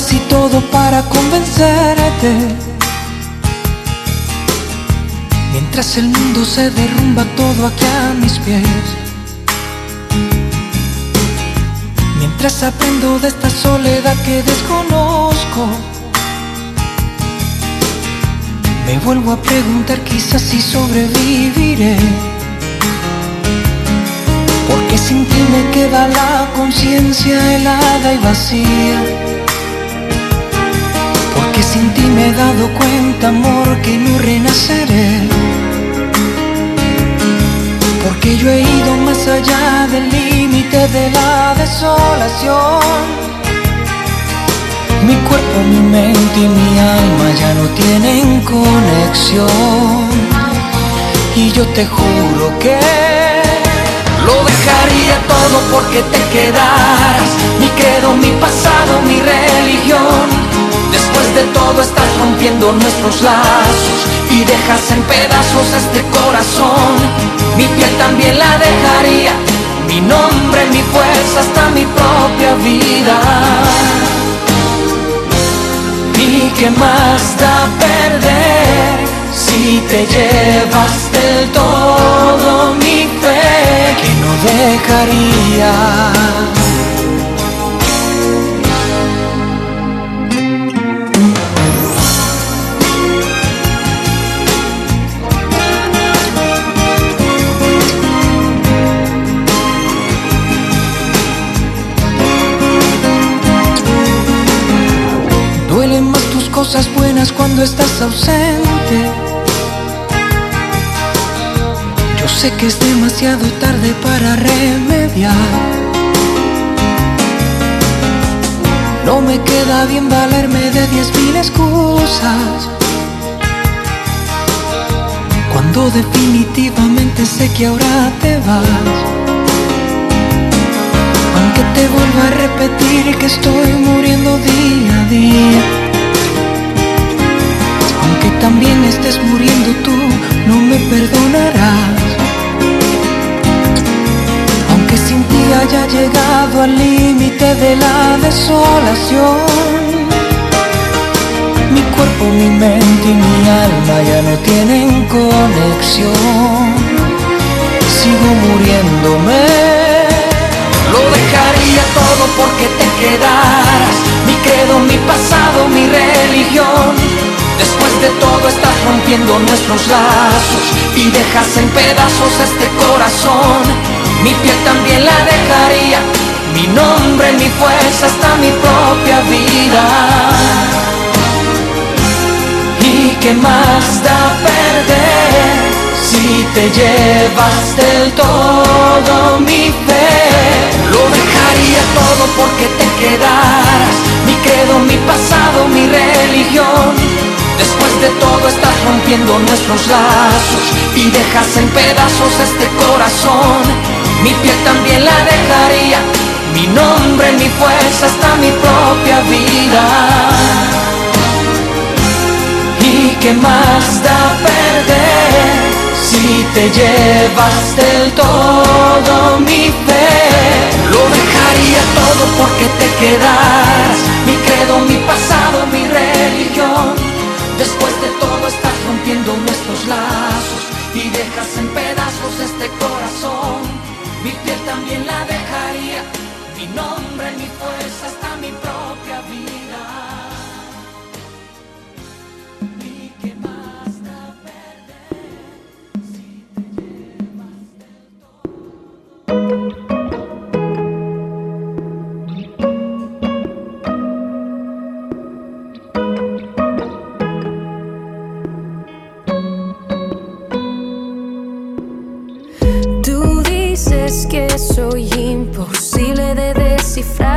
casi todo para convencerte. Mientras el mundo se derrumba todo aquí a mis pies. Mientras aprendo de esta soledad que desconozco. Me vuelvo a preguntar quizás si sobreviviré. Porque sin ti me queda la conciencia helada y vacía. Sin ti me he dado cuenta, amor, que no renaceré. Porque yo he ido más allá del límite de la desolación. Mi cuerpo, mi mente y mi alma ya no tienen conexión. Y yo te juro que lo dejaría todo porque te quedaras. Mi credo, mi pasado, mi religión. Después de todo estás rompiendo nuestros lazos y dejas en pedazos este corazón. Mi piel también la dejaría. Mi nombre, mi fuerza, hasta mi propia vida. ¿Y qué más da perder si te llevas del todo mi fe que no dejaría? Estás ausente. Yo sé que es demasiado tarde para remediar. No me queda bien valerme de diez mil excusas. Cuando definitivamente sé que ahora te vas. Aunque te vuelva a repetir que estoy muriendo día a día. También estés muriendo tú, no me perdonarás. Aunque sin ti haya llegado al límite de la desolación. Mi cuerpo, mi mente y mi alma ya no tienen conexión. Sigo muriéndome. Lo dejaría todo porque te quedaras. Mi credo, mi pasado, mi religión. Después de todo estás rompiendo nuestros lazos y dejas en pedazos este corazón. Mi piel también la dejaría. Mi nombre, mi fuerza, hasta mi propia vida. ¿Y qué más da perder si te llevas del todo mi fe? Lo dejaría todo porque te quedaras. Mi credo, mi pasado, mi religión. De todo estás rompiendo nuestros lazos y dejas en pedazos este corazón. Mi piel también la dejaría. Mi nombre, mi fuerza, hasta mi propia vida. ¿Y qué más da perder si te llevas del todo mi fe? Lo dejaría todo porque te quedaras. Mi credo, mi pasado, mi religión. Después de todo estás rompiendo nuestros lazos y dejas en pedazos este corazón. Mi piel también la dejaría. Mi nombre, mi fuerza, hasta mi propia imposible de descifrar.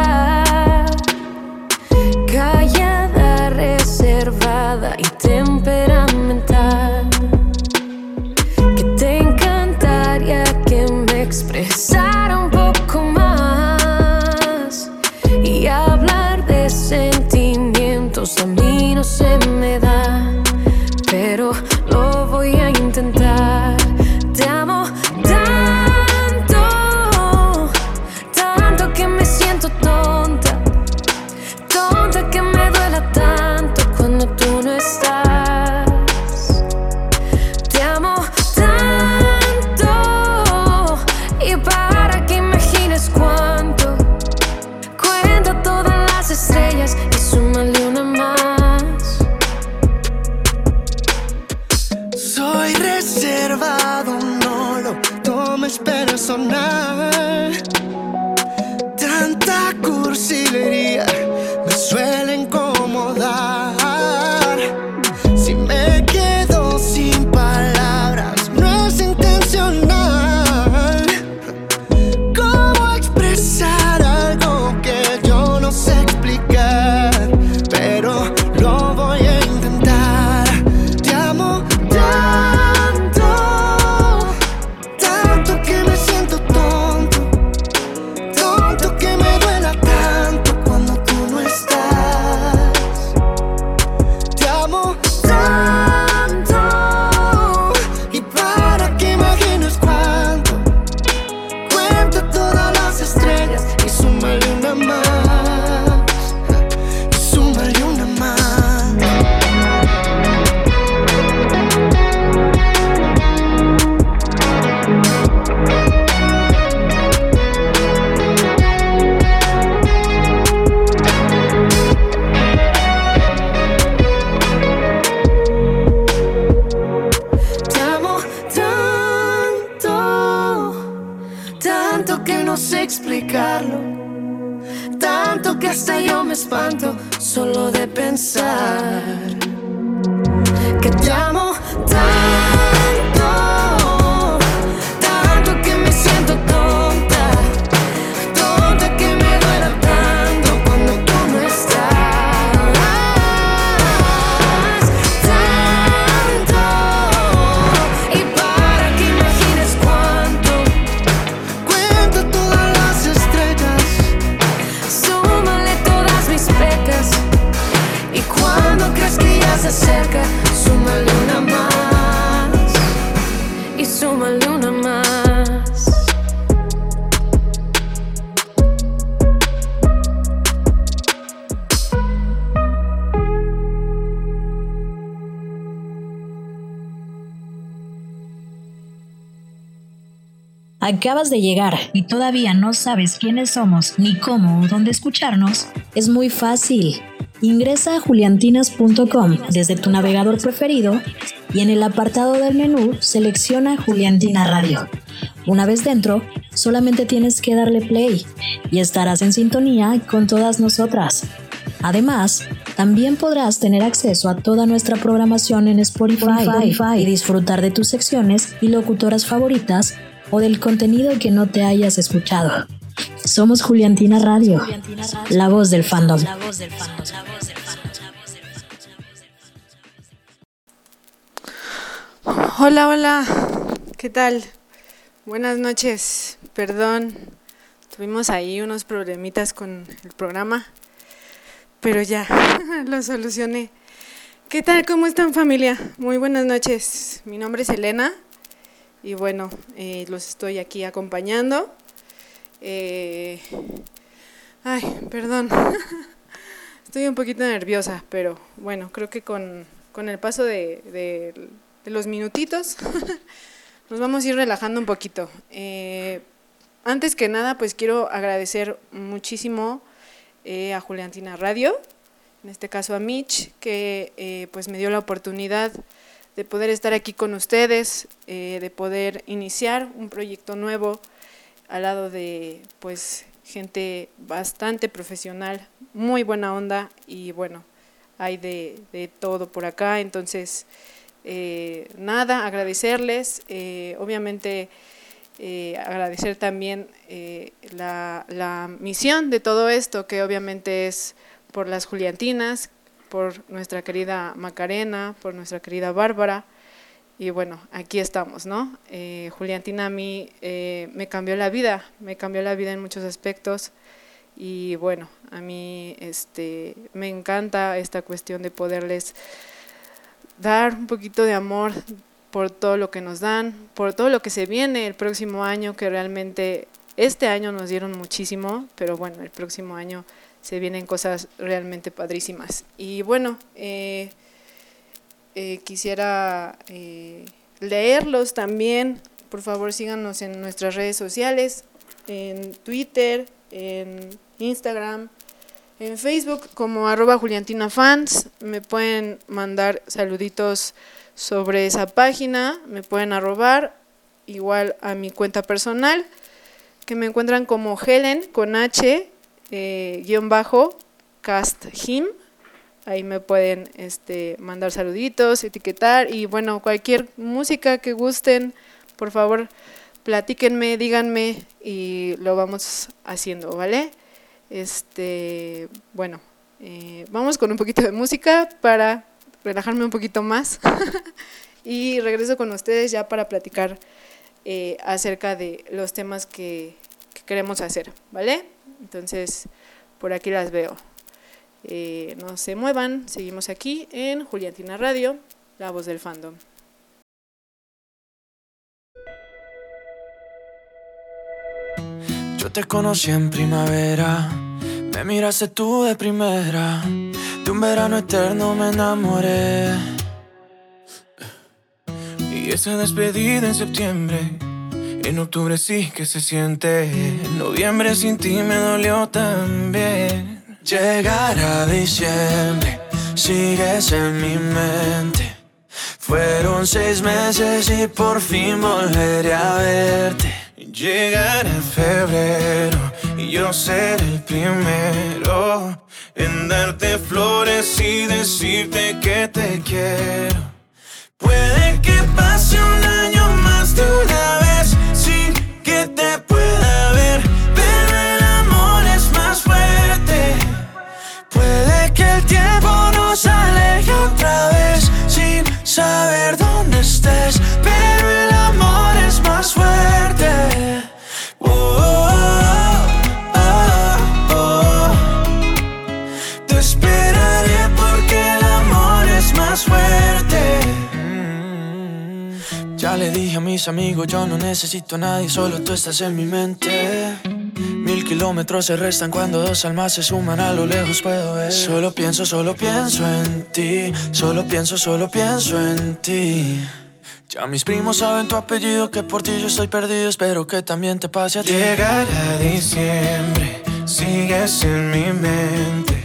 Hasta yo me espanto solo de pensar que te amo tanto, Acabas de llegar y todavía no sabes quiénes somos ni cómo o dónde escucharnos. Es muy fácil. Ingresa a juliantinas.com desde tu navegador preferido y en el apartado del menú selecciona Juliantina Radio. Una vez dentro, solamente tienes que darle play y estarás en sintonía con todas nosotras. Además, también podrás tener acceso a toda nuestra programación en Spotify, y disfrutar de tus secciones y locutoras favoritas o del contenido que no te hayas escuchado. Somos Juliantina Radio, la voz del fandom. Hola, hola, ¿qué tal? Buenas noches, perdón, tuvimos ahí unos problemitas con el programa, pero ya lo solucioné. ¿Qué tal? ¿Cómo están familia? Muy buenas noches, mi nombre es Elena y bueno, eh, los estoy aquí acompañando. Eh, ay, perdón, estoy un poquito nerviosa, pero bueno, creo que con, con el paso de, de- los minutitos nos vamos a ir relajando un poquito. Eh, antes que nada, pues quiero agradecer muchísimo a Juliantina Radio, en este caso a Mitch, que pues me dio la oportunidad poder estar aquí con ustedes, eh, de poder iniciar un proyecto nuevo al lado de pues gente bastante profesional, muy buena onda y bueno, hay de, de todo por acá, entonces eh, nada, agradecerles, eh, obviamente agradecer también la, la misión de todo esto, que obviamente es por las Juliantinas, por nuestra querida Macarena, por nuestra querida Bárbara, y bueno, aquí estamos, ¿no? Eh, Juliantina a mí eh, me cambió la vida, me cambió la vida en muchos aspectos y bueno, a mí este, me encanta esta cuestión de poderles dar un poquito de amor por todo lo que nos dan, por todo lo que se viene el próximo año, que realmente este año nos dieron muchísimo, pero bueno, el próximo año se vienen cosas realmente padrísimas. Y bueno, eh, eh, quisiera eh, leerlos también. Por favor, síganos en nuestras redes sociales, en Twitter, en Instagram, en Facebook como arroba juliantinafans. Me pueden mandar saluditos sobre esa página, me pueden arrobar igual a mi cuenta personal, que me encuentran como Helen con H, eh, guion bajo, cast him. Ahí me pueden este, mandar saluditos, etiquetar y bueno, cualquier música que gusten, por favor, platíquenme, díganme y lo vamos haciendo, ¿vale? Este, bueno, eh, vamos con un poquito de música para relajarme un poquito más y regreso con ustedes ya para platicar eh, acerca de los temas que, que, queremos hacer, ¿vale? Entonces, por aquí las veo. Eh, no se muevan, seguimos aquí en Juliantina Radio, la voz del fandom. Yo te conocí en primavera, me miraste tú de primera, de un verano eterno me enamoré. Y esa despedida en septiembre, en octubre sí que se siente, en noviembre sin ti me dolió también. Llegar a diciembre, sigues en mi mente. Fueron seis meses y por fin volveré a verte. Llegará febrero y yo seré el primero en darte flores y decirte que te quiero. Puede que pase un año más de una vez saber dónde estés, pero el amor es más fuerte. Oh, oh, oh. Te esperaré porque el amor es más fuerte. Ya le dije a mis amigos, yo no necesito a nadie, solo tú estás en mi mente. Mil kilómetros se restan cuando dos almas se suman a lo lejos puedo ver. Solo pienso, solo pienso en ti. Solo pienso, solo pienso en ti. Ya mis primos saben tu apellido, que por ti yo estoy perdido. Espero que también te pase a ti. Llegará diciembre, sigues en mi mente.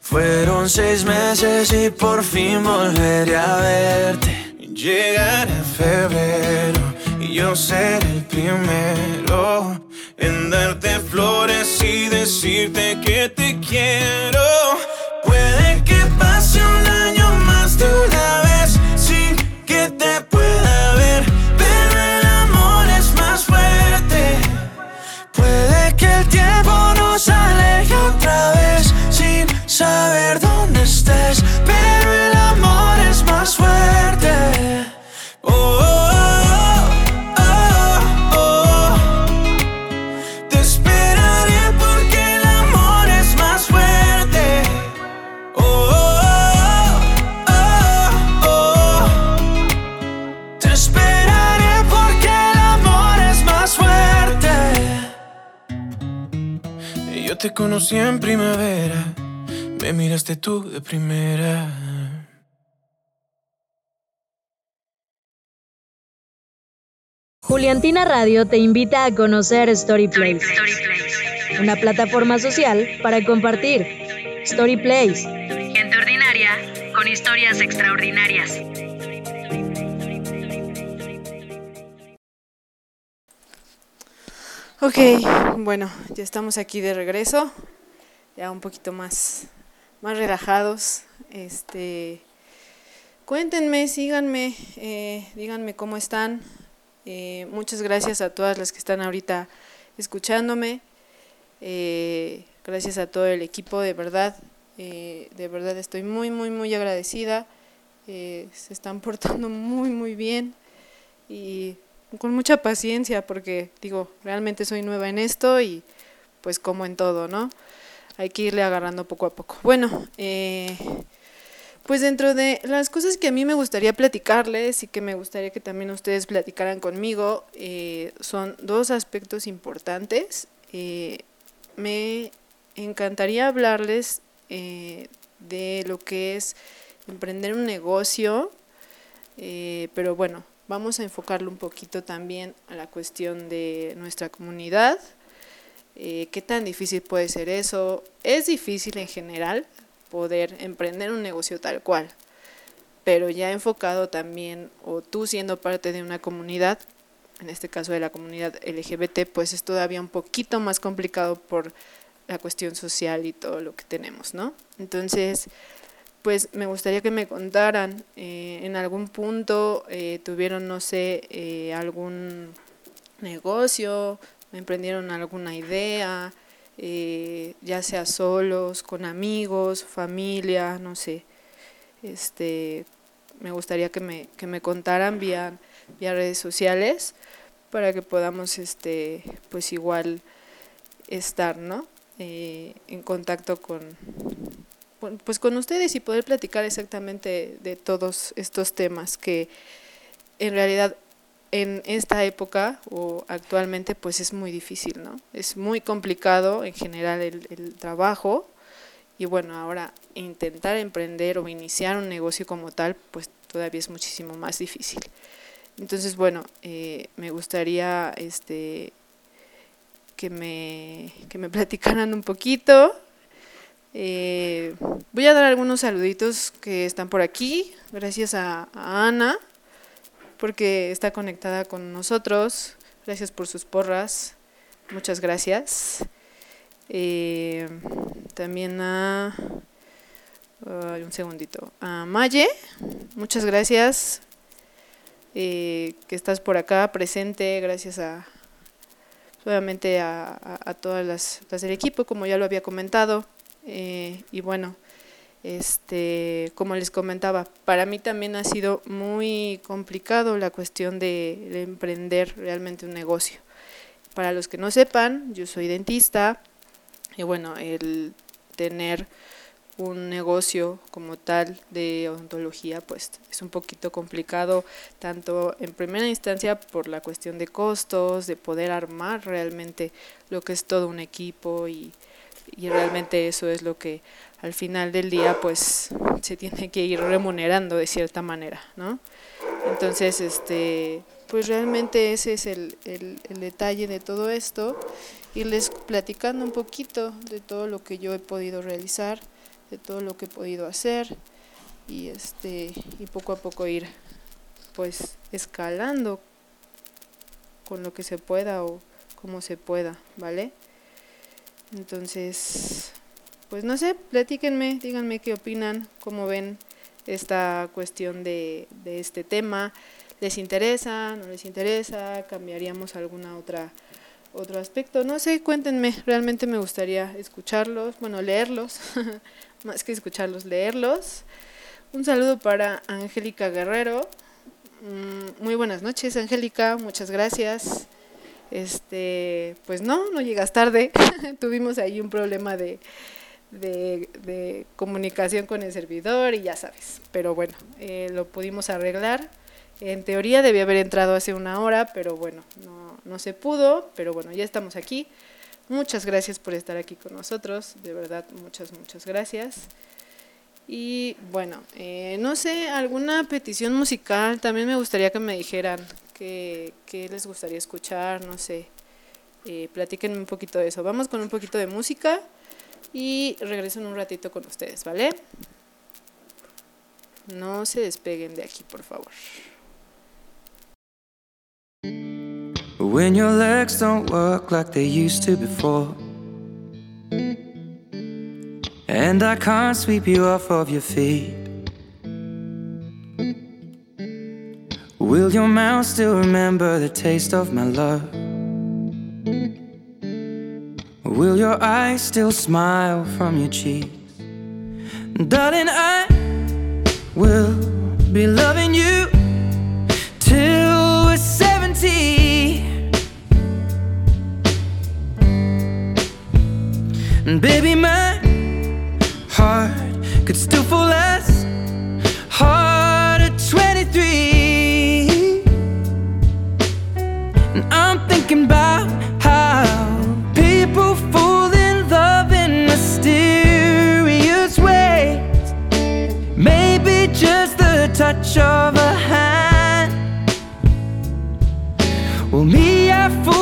Fueron seis meses y por fin volveré a verte. Llegará febrero y yo seré el primero en darte flores y decirte que te quiero. Puede que pase un año más de una vez sin que te pueda ver, pero el amor es más fuerte. Puede que el tiempo nos aleje otra vez sin saber dónde te conocí en primavera, me miraste tú de primera. Juliantina Radio te invita a conocer Storyplace, una plataforma social para compartir. Storyplace, Gente ordinaria con historias extraordinarias. Ok, bueno, ya estamos aquí de regreso, ya un poquito más, más relajados. Este, cuéntenme, síganme, eh, díganme cómo están. Eh, muchas gracias a todas las que están ahorita escuchándome. Eh, gracias a todo el equipo, de verdad, eh, de verdad estoy muy, muy, muy agradecida. Se están portando muy, muy bien y con mucha paciencia porque digo, realmente soy nueva en esto y pues como en todo, ¿no? Hay que irle agarrando poco a poco. Bueno, eh, pues dentro de las cosas que a mí me gustaría platicarles y que me gustaría que también ustedes platicaran conmigo, eh, son dos aspectos importantes. Eh, me encantaría hablarles de lo que es emprender un negocio, pero bueno, vamos a enfocarlo un poquito también a la cuestión de nuestra comunidad. Eh, ¿Qué tan difícil puede ser eso? Es difícil en general poder emprender un negocio tal cual, pero ya enfocado también, o tú siendo parte de una comunidad, en este caso de la comunidad LGBT, pues es todavía un poquito más complicado por la cuestión social y todo lo que tenemos, ¿no? Entonces, pues me gustaría que me contaran, eh, en algún punto eh, tuvieron, no sé, eh, algún negocio, emprendieron alguna idea, ya sea solos, con amigos, familia, no sé. Este, me gustaría que me, que me contaran vía, vía redes sociales para que podamos, este, pues igual estar, ¿no? en contacto con, pues con ustedes y poder platicar exactamente de todos estos temas que en realidad en esta época o actualmente pues es muy difícil, ¿no? Es muy complicado en general el, trabajo y bueno, ahora intentar emprender o iniciar un negocio como tal pues todavía es muchísimo más difícil. Entonces bueno, eh, me gustaría este que me, que me platicaran un poquito eh, voy a dar algunos saluditos que están por aquí. Gracias a, Ana, porque está conectada con nosotros. Gracias por sus porras. Muchas gracias. Eh, también a... un segundito. A Maye, muchas gracias. Eh, que estás por acá presente. Gracias a... Obviamente a, a, todas las, las del equipo, como ya lo había comentado. Eh, y bueno, este, como les comentaba, para mí también ha sido muy complicado la cuestión de, emprender realmente un negocio. Para los que no sepan, yo soy dentista y bueno, el tener un negocio como tal de odontología pues es un poquito complicado tanto en primera instancia por la cuestión de costos, de poder armar realmente lo que es todo un equipo y y realmente eso es lo que al final del día pues se tiene que ir remunerando de cierta manera, ¿no? Entonces, este, pues realmente ese es el, el, detalle de todo esto, irles platicando un poquito de todo lo que yo he podido realizar, de todo lo que he podido hacer y este y poco a poco ir pues escalando con lo que se pueda o como se pueda, ¿vale? Entonces, pues no sé, platíquenme, díganme qué opinan, cómo ven esta cuestión de, de este tema. ¿Les interesa? ¿No les interesa? ¿Cambiaríamos alguna otra otro aspecto? No sé, cuéntenme, realmente me gustaría escucharlos, bueno, leerlos, más que escucharlos, leerlos. Un saludo para Angélica Guerrero. Mm, muy buenas noches, Angélica, muchas gracias. Este, pues no, no llegas tarde. Tuvimos ahí un problema de, de, comunicación con el servidor y ya sabes. Pero bueno, eh, lo pudimos arreglar. En teoría debía haber entrado hace una hora, pero bueno, no, no se pudo. Pero bueno, ya estamos aquí. Muchas gracias por estar aquí con nosotros. De verdad, muchas, muchas gracias. Y bueno, eh, no sé, alguna petición musical, también me gustaría que me dijeran qué, les gustaría escuchar, no sé, eh, platíquenme un poquito de eso. Vamos con un poquito de música y regreso en un ratito con ustedes, ¿vale? No se despeguen de aquí, por favor. When your legs don't work like they used to before. And I can't sweep you off of your feet. Will your mouth still remember the taste of my love? Will your eyes still smile from your cheeks? Darling, I will be loving you till we're 70. And baby, my heart could still fool less heart at 23. And I'm thinking about how people fall in love in mysterious ways. Maybe just the touch of a hand. Well, me, I fool.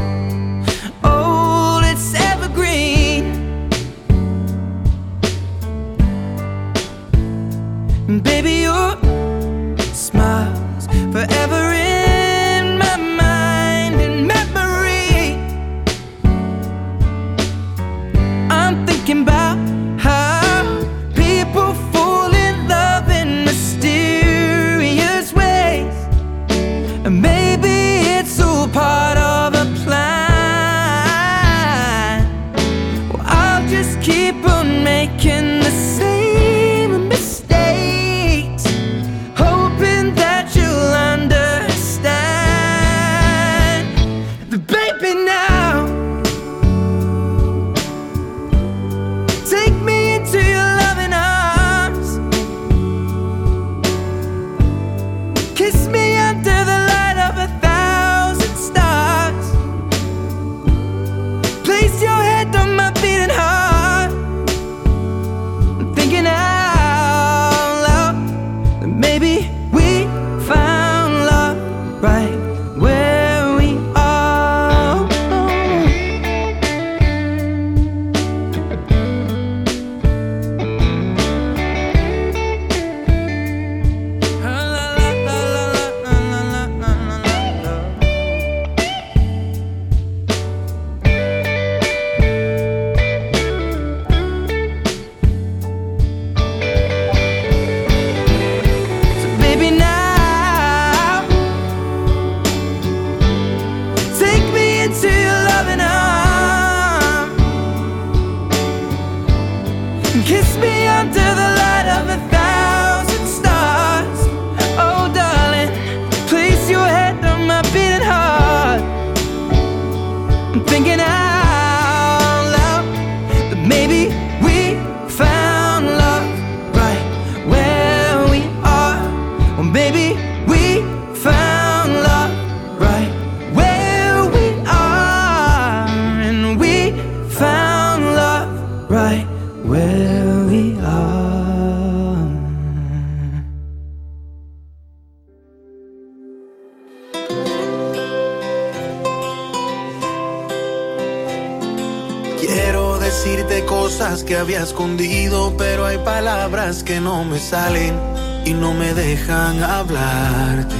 baby, your que no me salen y no me dejan hablarte.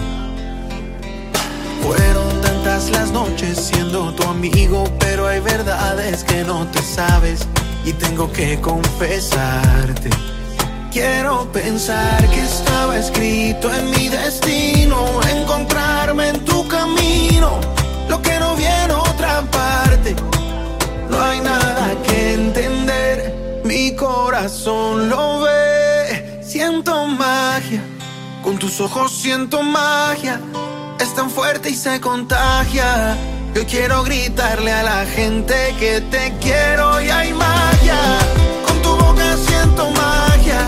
Fueron tantas las noches siendo tu amigo, pero hay verdades que no te sabes y tengo que confesarte. Quiero pensar que estaba escrito en mi destino, encontrarme en tu camino, lo que no viene en otra parte. No hay nada que entender, mi corazón lo tus ojos siento magia. Es tan fuerte y se contagia. Yo quiero gritarle a la gente que te quiero y hay magia. Con tu boca siento magia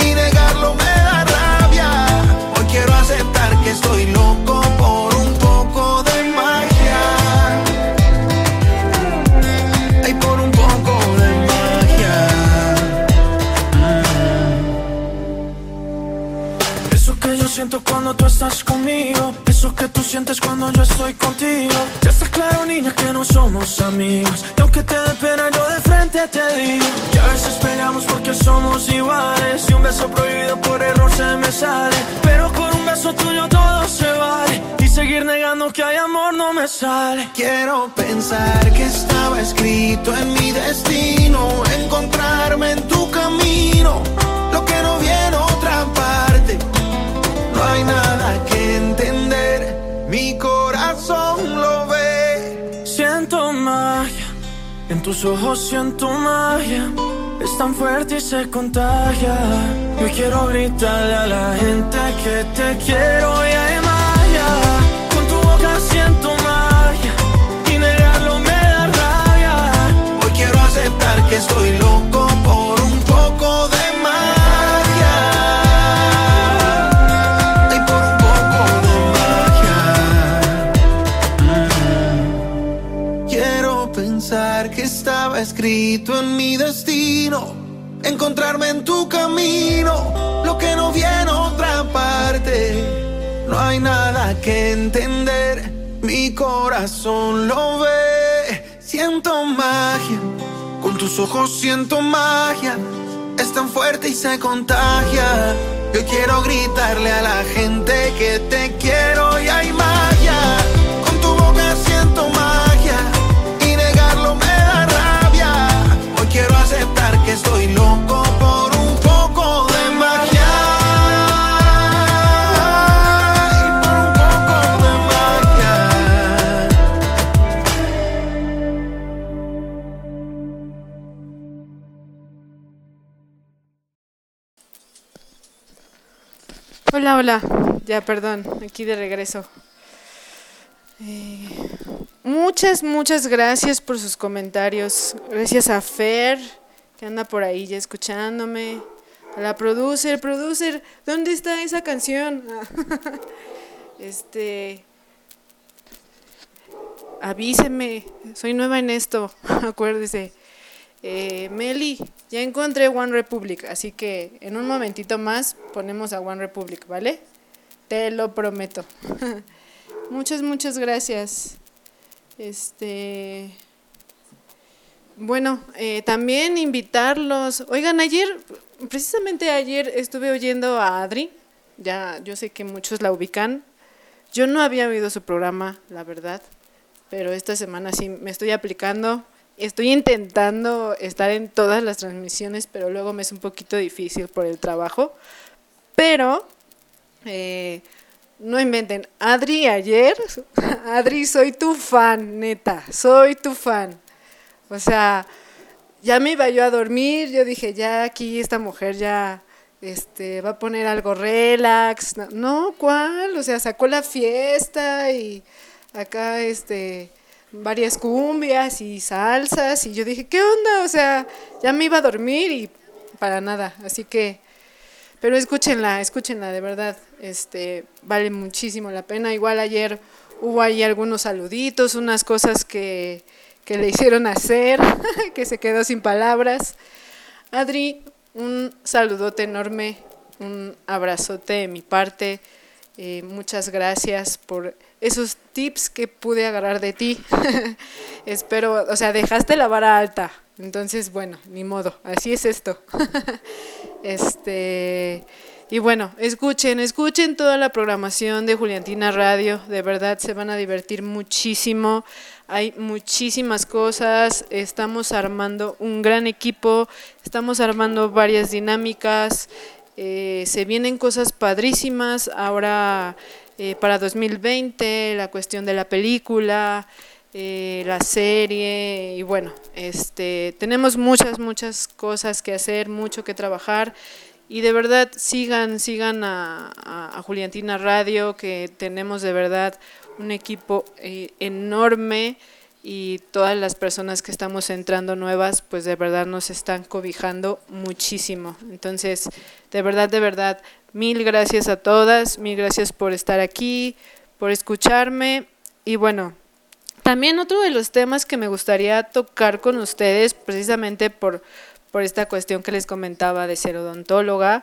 y negarlo me da rabia. Hoy quiero aceptar que estoy loco por tú sientes cuando yo estoy contigo. Ya está claro, niña, que no somos amigos. Y aunque te dé pena, yo de frente te digo. Que a veces peleamos porque somos iguales. Y un beso prohibido por error se me sale. Pero con un beso tuyo todo se vale. Y seguir negando que hay amor no me sale. Quiero pensar que estaba escrito en mi destino. Encontrarme en tu camino. Lo que no viene otra parte. No hay nada que. Mi corazón lo ve. Siento magia, en tus ojos siento magia. Es tan fuerte y se contagia. Yo quiero gritarle a la gente que te quiero y hay magia. Con tu boca siento magia y negarlo me da rabia. Hoy quiero aceptar que estoy loco escrito en mi destino. Encontrarme en tu camino. Lo que no viene otra parte. No hay nada que entender. Mi corazón lo ve. Siento magia. Con tus ojos siento magia. Es tan fuerte y se contagia. Yo quiero gritarle a la gente que te quiero y hay magia. Estoy loco por un poco de magia. Por un poco de magia. Hola, hola. Ya, perdón, aquí de regreso. Eh, muchas, muchas gracias por sus comentarios. Gracias a Fer, que anda por ahí ya escuchándome. A la producer, producer, ¿dónde está esa canción? este. Avíseme, soy nueva en esto, acuérdese. Eh, Meli, ya encontré One Republic, así que en un momentito más ponemos a One Republic, ¿vale? Te lo prometo. muchas, muchas gracias. Este. Bueno, eh, también invitarlos. Oigan, ayer, precisamente ayer estuve oyendo a Adri. Ya, yo sé que muchos la ubican. Yo no había oído su programa, la verdad. Pero esta semana sí me estoy aplicando. Estoy intentando estar en todas las transmisiones, pero luego me es un poquito difícil por el trabajo. Pero, eh, no inventen. Adri, ayer, Adri, soy tu fan, neta, soy tu fan. O sea, ya me iba yo a dormir, yo dije, ya aquí esta mujer ya este, va a poner algo relax. No, ¿cuál? O sea, sacó la fiesta y acá, este, varias cumbias y salsas y yo dije, ¿qué onda? O sea, ya me iba a dormir y para nada, así que pero escúchenla, escúchenla, de verdad, este vale muchísimo la pena. Igual ayer hubo ahí algunos saluditos, unas cosas que, que le hicieron hacer, que se quedó sin palabras. Adri, un saludote enorme, un abrazote de mi parte. Eh, muchas gracias por esos tips que pude agarrar de ti. Espero, o sea, dejaste la vara alta. Entonces, bueno, ni modo, así es esto. este, y bueno, escuchen, escuchen toda la programación de Juliantina Radio, de verdad se van a divertir muchísimo. Hay muchísimas cosas, estamos armando un gran equipo, estamos armando varias dinámicas, eh, se vienen cosas padrísimas. Ahora eh, para 2020, la cuestión de la película, eh, la serie y bueno, este, tenemos muchas, muchas cosas que hacer, mucho que trabajar. Y de verdad sigan, sigan a, a, a Juliantina Radio, que tenemos de verdad un equipo eh, enorme y todas las personas que estamos entrando nuevas, pues de verdad nos están cobijando muchísimo. Entonces, de verdad, de verdad, mil gracias a todas, mil gracias por estar aquí, por escucharme y bueno, también otro de los temas que me gustaría tocar con ustedes, precisamente por, por esta cuestión que les comentaba de ser odontóloga,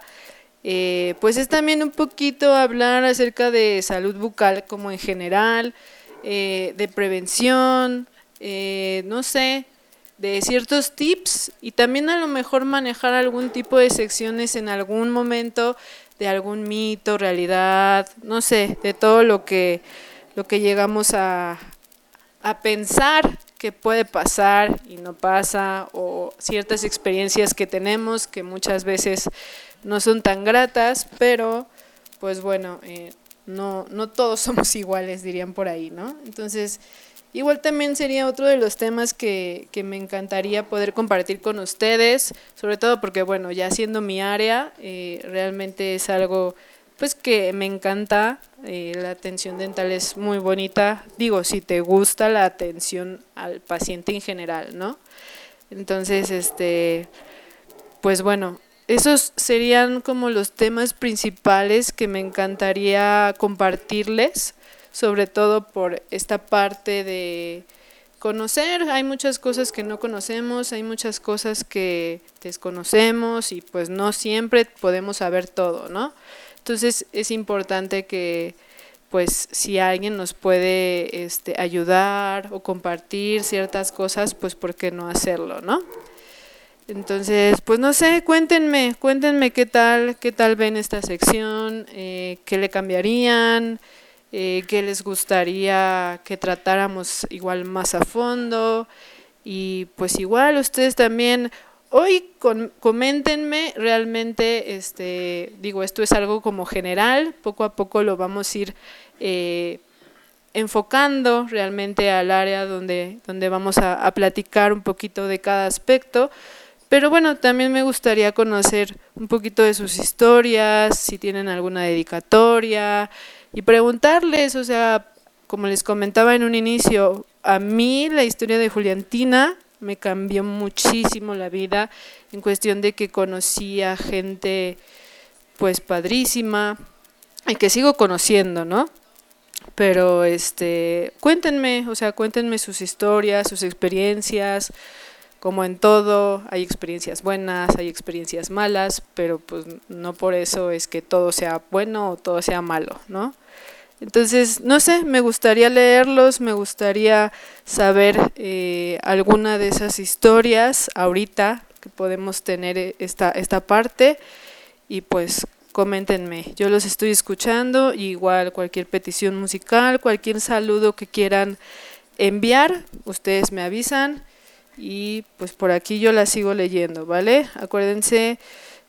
eh, pues es también un poquito hablar acerca de salud bucal como en general, eh, de prevención, eh, no sé, de ciertos tips y también a lo mejor manejar algún tipo de secciones en algún momento de algún mito, realidad, no sé, de todo lo que, lo que llegamos a, a pensar que puede pasar y no pasa, o ciertas experiencias que tenemos que muchas veces no son tan gratas, pero pues bueno, eh, no, no todos somos iguales, dirían por ahí, ¿no? Entonces, igual también sería otro de los temas que, que me encantaría poder compartir con ustedes, sobre todo porque, bueno, ya siendo mi área, eh, realmente es algo pues que me encanta, eh, la atención dental es muy bonita, digo, si te gusta la atención al paciente en general, ¿no? Entonces, este, pues bueno, esos serían como los temas principales que me encantaría compartirles, sobre todo por esta parte de conocer. Hay muchas cosas que no conocemos, hay muchas cosas que desconocemos y pues no siempre podemos saber todo, ¿no? Entonces es importante que pues si alguien nos puede este, ayudar o compartir ciertas cosas, pues por qué no hacerlo, ¿no? Entonces, pues no sé, cuéntenme, cuéntenme qué tal, qué tal ven esta sección, eh, qué le cambiarían, eh, qué les gustaría que tratáramos igual más a fondo y pues igual ustedes también hoy con, coméntenme realmente, este, digo, esto es algo como general, poco a poco lo vamos a ir eh, enfocando realmente al área donde, donde vamos a, a platicar un poquito de cada aspecto. Pero bueno, también me gustaría conocer un poquito de sus historias, si tienen alguna dedicatoria y preguntarles, o sea, como les comentaba en un inicio, a mí la historia de Juliantina me cambió muchísimo la vida en cuestión de que conocí a gente pues padrísima y que sigo conociendo, ¿no? Pero este, cuéntenme, o sea, cuéntenme sus historias, sus experiencias, como en todo, hay experiencias buenas, hay experiencias malas, pero pues no por eso es que todo sea bueno o todo sea malo, ¿no? Entonces, no sé, me gustaría leerlos, me gustaría saber eh, alguna de esas historias ahorita que podemos tener eh, esta, esta parte. Y pues coméntenme, yo los estoy escuchando, igual cualquier petición musical, cualquier saludo que quieran enviar, ustedes me avisan y pues por aquí yo la sigo leyendo, ¿vale? Acuérdense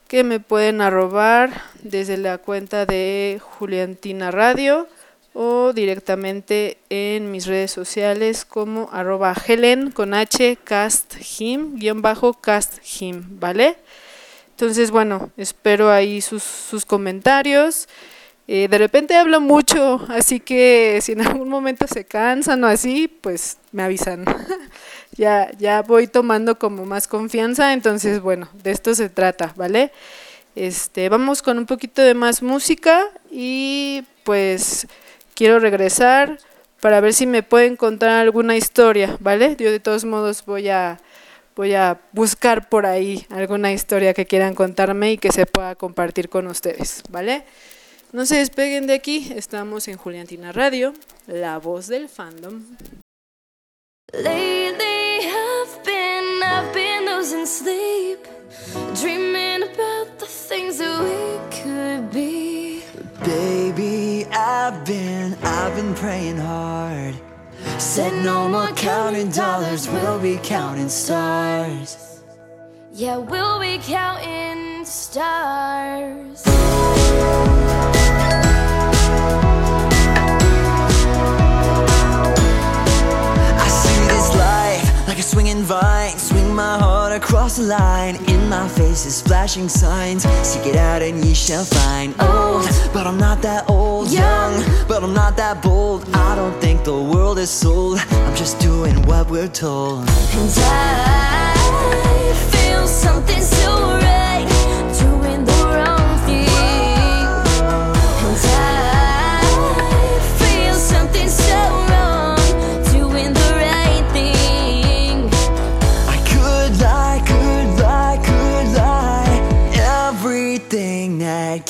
que me pueden arrobar desde la cuenta de Juliantina Radio o directamente en mis redes sociales como arroba Helen con H cast him guion bajo cast him, ¿vale? Entonces, bueno, espero ahí sus, sus comentarios. Eh, de repente hablo mucho, así que si en algún momento se cansan o así, pues me avisan. ya, ya voy tomando como más confianza, entonces bueno, de esto se trata, ¿vale? Este, vamos con un poquito de más música y pues quiero regresar para ver si me pueden contar alguna historia, ¿vale? Yo de todos modos voy a voy a buscar por ahí alguna historia que quieran contarme y que se pueda compartir con ustedes, ¿vale? No se despeguen de aquí, estamos en Juliantina Radio, la voz del fandom. Lately I've been, I've been losing sleep, dreaming about the things that we could be. Baby, I've been, I've been praying hard. Said no more counting dollars, we'll be counting stars. Yeah, we'll be counting stars. Swinging vine. Swing my heart across the line. In my face is flashing signs. Seek it out and ye shall find. Old, but I'm not that old. Young, but I'm not that bold. I don't think the world is sold. I'm just doing what we're told. And I feel something so right,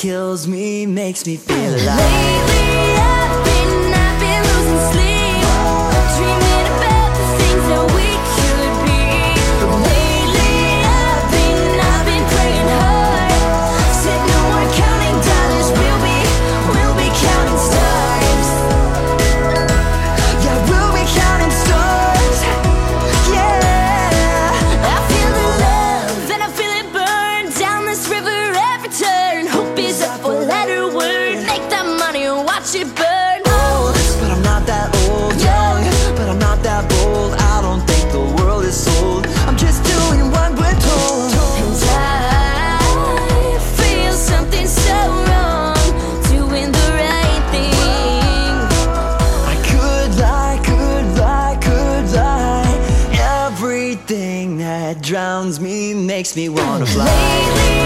kills me, makes me feel alive. Lately, makes me wanna fly. Lately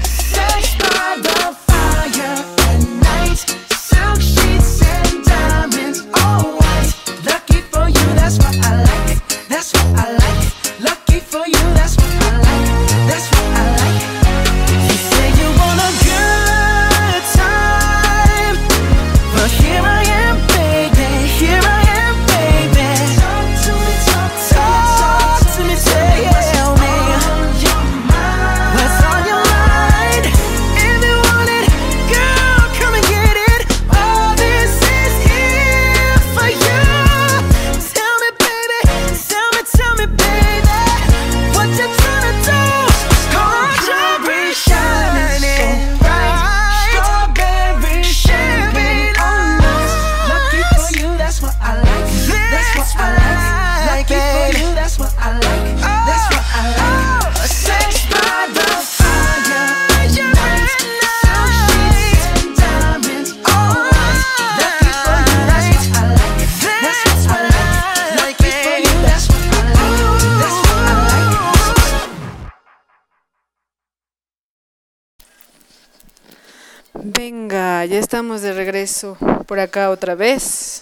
Por acá otra vez.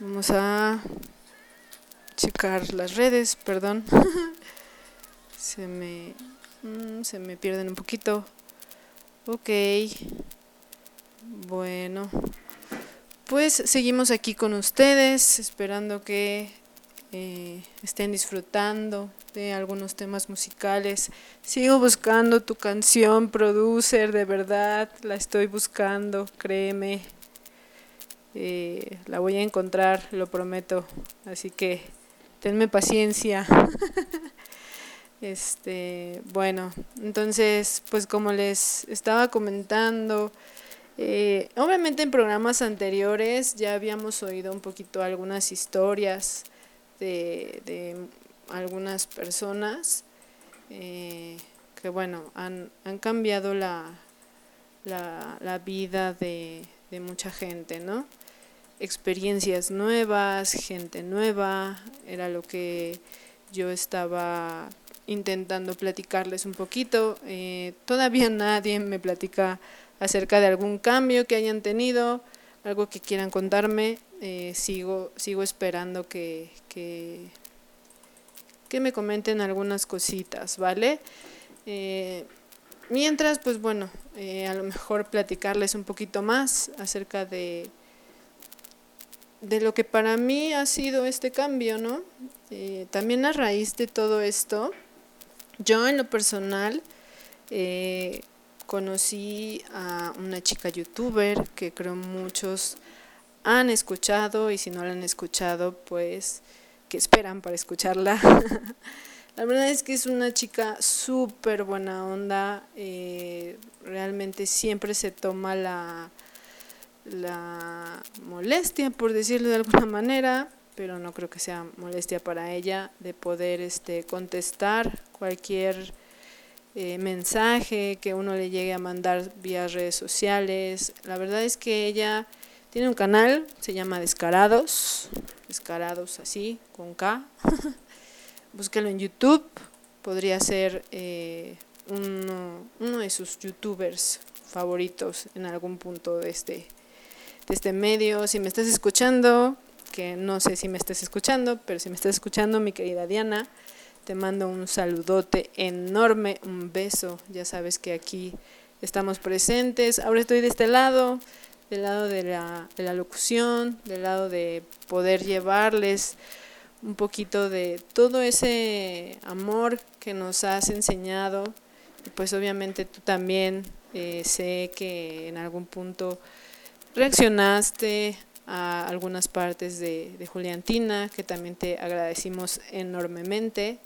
Vamos a checar las redes, perdón. se me mm, se me pierden un poquito. Ok. Bueno. Pues seguimos aquí con ustedes, esperando que eh, estén disfrutando de algunos temas musicales. Sigo buscando tu canción, producer, de verdad, la estoy buscando, créeme. Eh, la voy a encontrar, lo prometo. Así que tenme paciencia. este, bueno, entonces, pues como les estaba comentando, eh, obviamente en programas anteriores ya habíamos oído un poquito algunas historias de, de algunas personas eh, que bueno han, han cambiado la, la, la vida de, de, mucha gente no experiencias nuevas gente nueva era lo que yo estaba intentando platicarles un poquito eh, todavía nadie me platica acerca de algún cambio que hayan tenido algo que quieran contarme eh, sigo, sigo esperando que, que, que, me comenten algunas cositas, ¿vale? Eh, mientras, pues bueno, a lo mejor platicarles un poquito más acerca de, de lo que para mí ha sido este cambio, ¿no? Eh, también a raíz de todo esto, yo en lo personal eh, conocí a una chica youtuber que creo muchos han escuchado y si no la han escuchado, pues que esperan para escucharla. la verdad es que es una chica súper buena onda, eh, realmente siempre se toma la, la molestia, por decirlo de alguna manera, pero no creo que sea molestia para ella de poder este, contestar cualquier eh, mensaje que uno le llegue a mandar vía redes sociales. La verdad es que ella tiene un canal, se llama Descarados, Descarados así, con K. Búsquelo en YouTube, podría ser eh, uno, uno, de sus youtubers favoritos en algún punto de este, este medio. Si me estás escuchando, que no sé si me estás escuchando, pero si me estás escuchando, mi querida Diana, te mando un saludote enorme, un beso. Ya sabes que aquí estamos presentes. Ahora estoy de este lado del lado de la, de la locución, del lado de poder llevarles un poquito de todo ese amor que nos has enseñado. Y pues obviamente tú también eh, sé que en algún punto reaccionaste a algunas partes de, Juliantina, que también te agradecimos enormemente.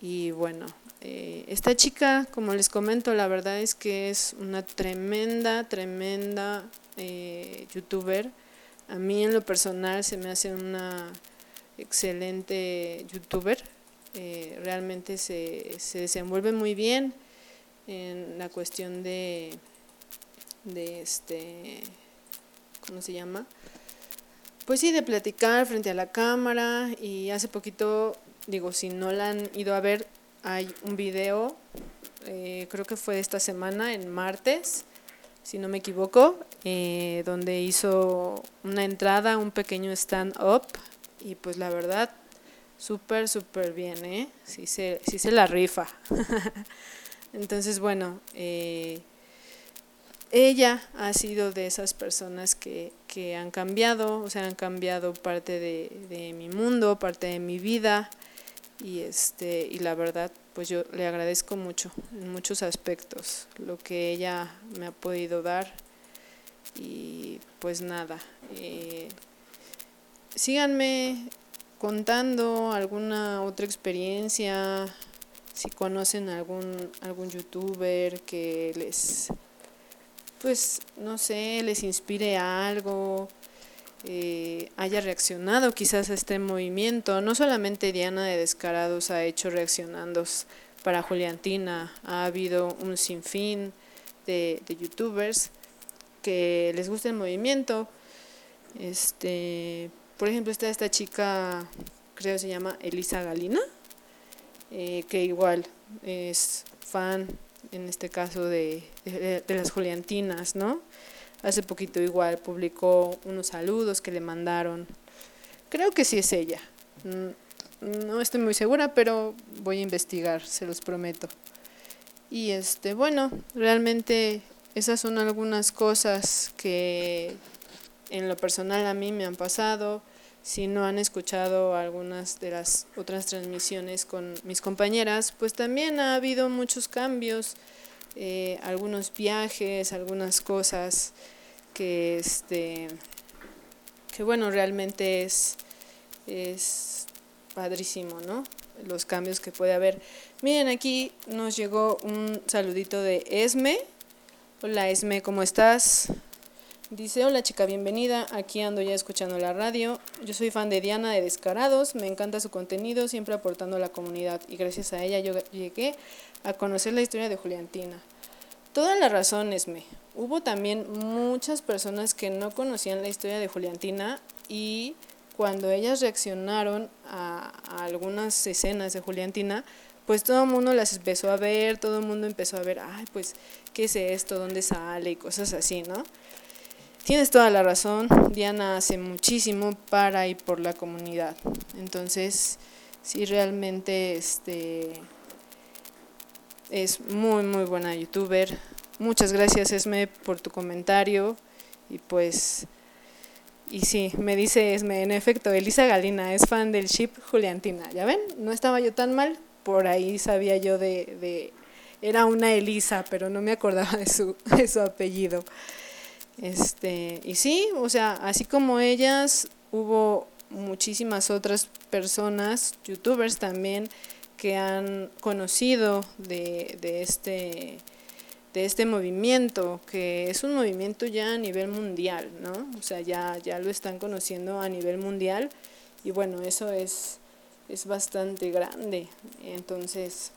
Y bueno, eh, esta chica, como les comento, la verdad es que es una tremenda, tremenda eh, youtuber. A mí en lo personal se me hace una excelente youtuber. Eh, realmente se, se, desenvuelve muy bien en la cuestión de, de este, ¿cómo se llama? Pues sí, de platicar frente a la cámara y hace poquito, digo, si no la han ido a ver, hay un video, eh, creo que fue esta semana, en martes, si no me equivoco, eh, donde hizo una entrada, un pequeño stand-up, y pues la verdad, súper, súper bien, ¿eh? Sí se, se la rifa. Entonces, bueno, eh, ella ha sido de esas personas que, que, han cambiado, o sea, han cambiado parte de, de mi mundo, parte de mi vida, y este y la verdad pues yo le agradezco mucho en muchos aspectos lo que ella me ha podido dar. Y pues nada eh, síganme contando alguna otra experiencia si conocen algún algún youtuber que les pues no sé les inspire algo eh, haya reaccionado quizás a este movimiento. No solamente Diana de Descarados ha hecho reaccionando para Juliantina, ha habido un sinfín de, de youtubers que les gusta el movimiento. Este, por ejemplo, está esta chica, creo se llama Elisa Galina, eh, que igual es fan en este caso de, de, las Juliantinas, ¿no? Hace poquito igual publicó unos saludos que le mandaron. Creo que sí es ella. Mm, No estoy muy segura, pero voy a investigar, se los prometo. Y este, bueno, realmente esas son algunas cosas que en lo personal a mí me han pasado. Si no han escuchado algunas de las otras transmisiones con mis compañeras, pues también ha habido muchos cambios, eh, algunos viajes, algunas cosas que este que bueno, realmente es es padrísimo, ¿no? Los cambios que puede haber. Miren, aquí nos llegó un saludito de Esme. Hola Esme, ¿cómo estás? Dice, hola chica, bienvenida. Aquí ando ya escuchando la radio. Yo soy fan de Diana de Descarados. Me encanta su contenido, siempre aportando a la comunidad. Y gracias a ella yo llegué a conocer la historia de Juliantina. Toda la razón, Esme. Hubo también muchas personas que no conocían la historia de Juliantina y cuando ellas reaccionaron a, a algunas escenas de Juliantina, pues todo el mundo las empezó a ver, todo el mundo empezó a ver, ay, pues, ¿qué es esto? ¿Dónde sale? Y cosas así, ¿no? Tienes toda la razón, Diana hace muchísimo para y por la comunidad. Entonces, sí, realmente este, es muy, muy buena youtuber. Muchas gracias, Esme, por tu comentario. Y pues, y sí, me dice Esme, en efecto, Elisa Galina es fan del ship Juliantina. ¿Ya ven? No estaba yo tan mal. Por ahí sabía yo de, de era una Elisa, pero no me acordaba de su, de su apellido. Este, y sí, o sea, así como ellas, hubo muchísimas otras personas, youtubers también, que han conocido de, de, este, de este movimiento, que es un movimiento ya a nivel mundial, ¿no? O sea, ya, ya lo están conociendo a nivel mundial y bueno, eso es, es bastante grande. Entonces,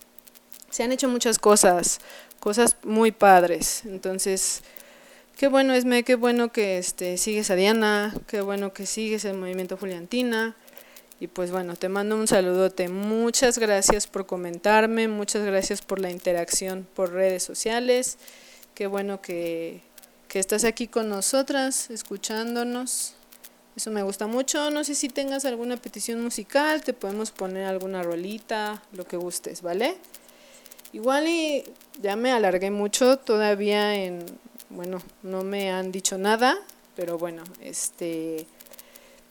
se han hecho muchas cosas, cosas muy padres. Entonces, Qué bueno, Esme, qué bueno que este, sigues a Diana, qué bueno que sigues el movimiento Juliantina. Y pues bueno, te mando un saludote. Muchas gracias por comentarme, muchas gracias por la interacción por redes sociales. Qué bueno que, que estás aquí con nosotras, escuchándonos. Eso me gusta mucho. No sé si tengas alguna petición musical, te podemos poner alguna rolita, lo que gustes, ¿vale? Igual y ya me alargué mucho todavía en, bueno, no me han dicho nada, pero bueno, este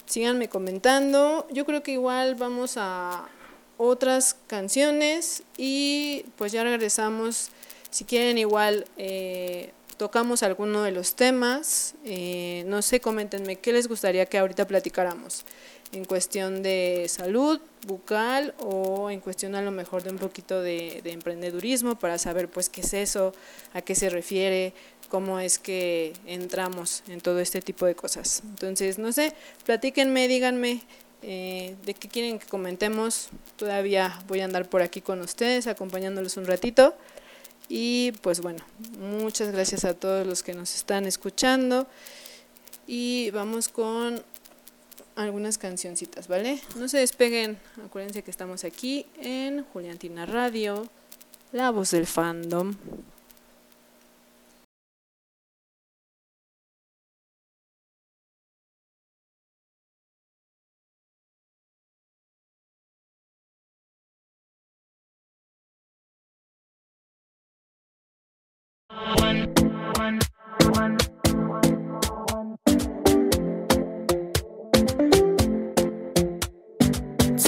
síganme comentando. Yo creo que igual vamos a otras canciones y pues ya regresamos. Si quieren igual eh, tocamos alguno de los temas. Eh, no sé, coméntenme qué les gustaría que ahorita platicáramos en cuestión de salud bucal o en cuestión a lo mejor de un poquito de, de emprendedurismo para saber pues qué es eso, a qué se refiere, cómo es que entramos en todo este tipo de cosas. Entonces, no sé, platíquenme, díganme eh, de qué quieren que comentemos. Todavía voy a andar por aquí con ustedes, acompañándolos un ratito. Y pues bueno, muchas gracias a todos los que nos están escuchando. Y vamos con algunas cancioncitas, ¿vale? No se despeguen, acuérdense que estamos aquí en Juliantina Radio, la voz del fandom.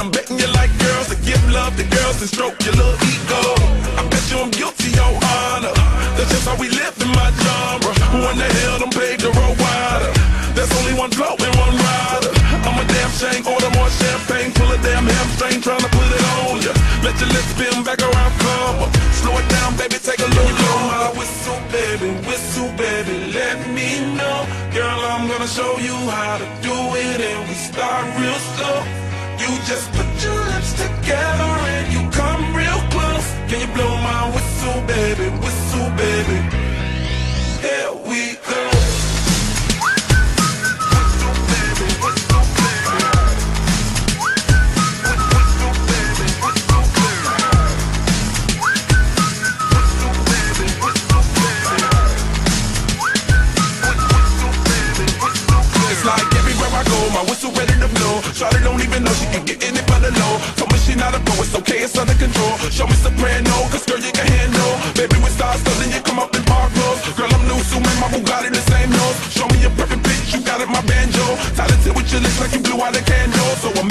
I'm betting you like girls that give love to girls and stroke your little ego. I bet you I'm guilty, your honor. That's just how we live in my genre. Who in the hell done paved the road wider? There's only one blow and one rider. I'm a damn shame, order more champagne, pull a damn hamstring, trying to put it on ya. Let your lips spin back around, cover. Slow it down, baby, take a look. Blow my whistle, baby, whistle, baby, let me know. Girl, I'm gonna show you how to do it, and we start real slow together. know she can get in it by the low. Told me she not a pro, it's okay, it's under control. Show me soprano, cause girl, you can handle. Baby, with stars, so then you come up in park clothes. Girl, I'm new, so man, my Bugatti the same nose. Show me a perfect pitch, you got it, my banjo. Talented with your lips like you blew out a candle. So I'm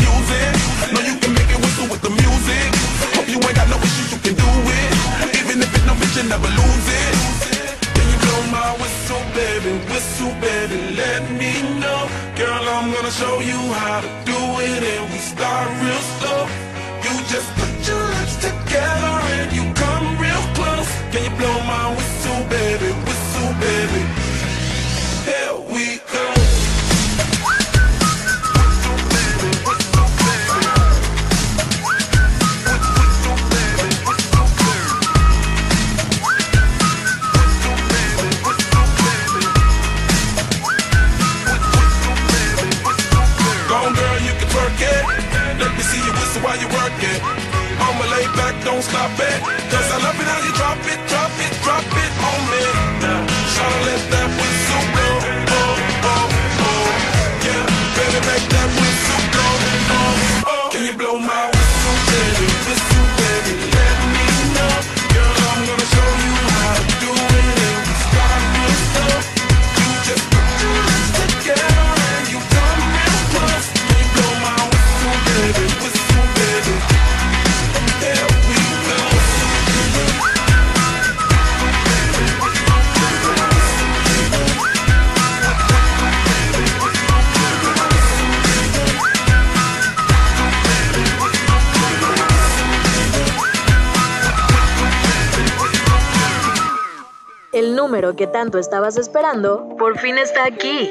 número que tanto estabas esperando por fin está aquí.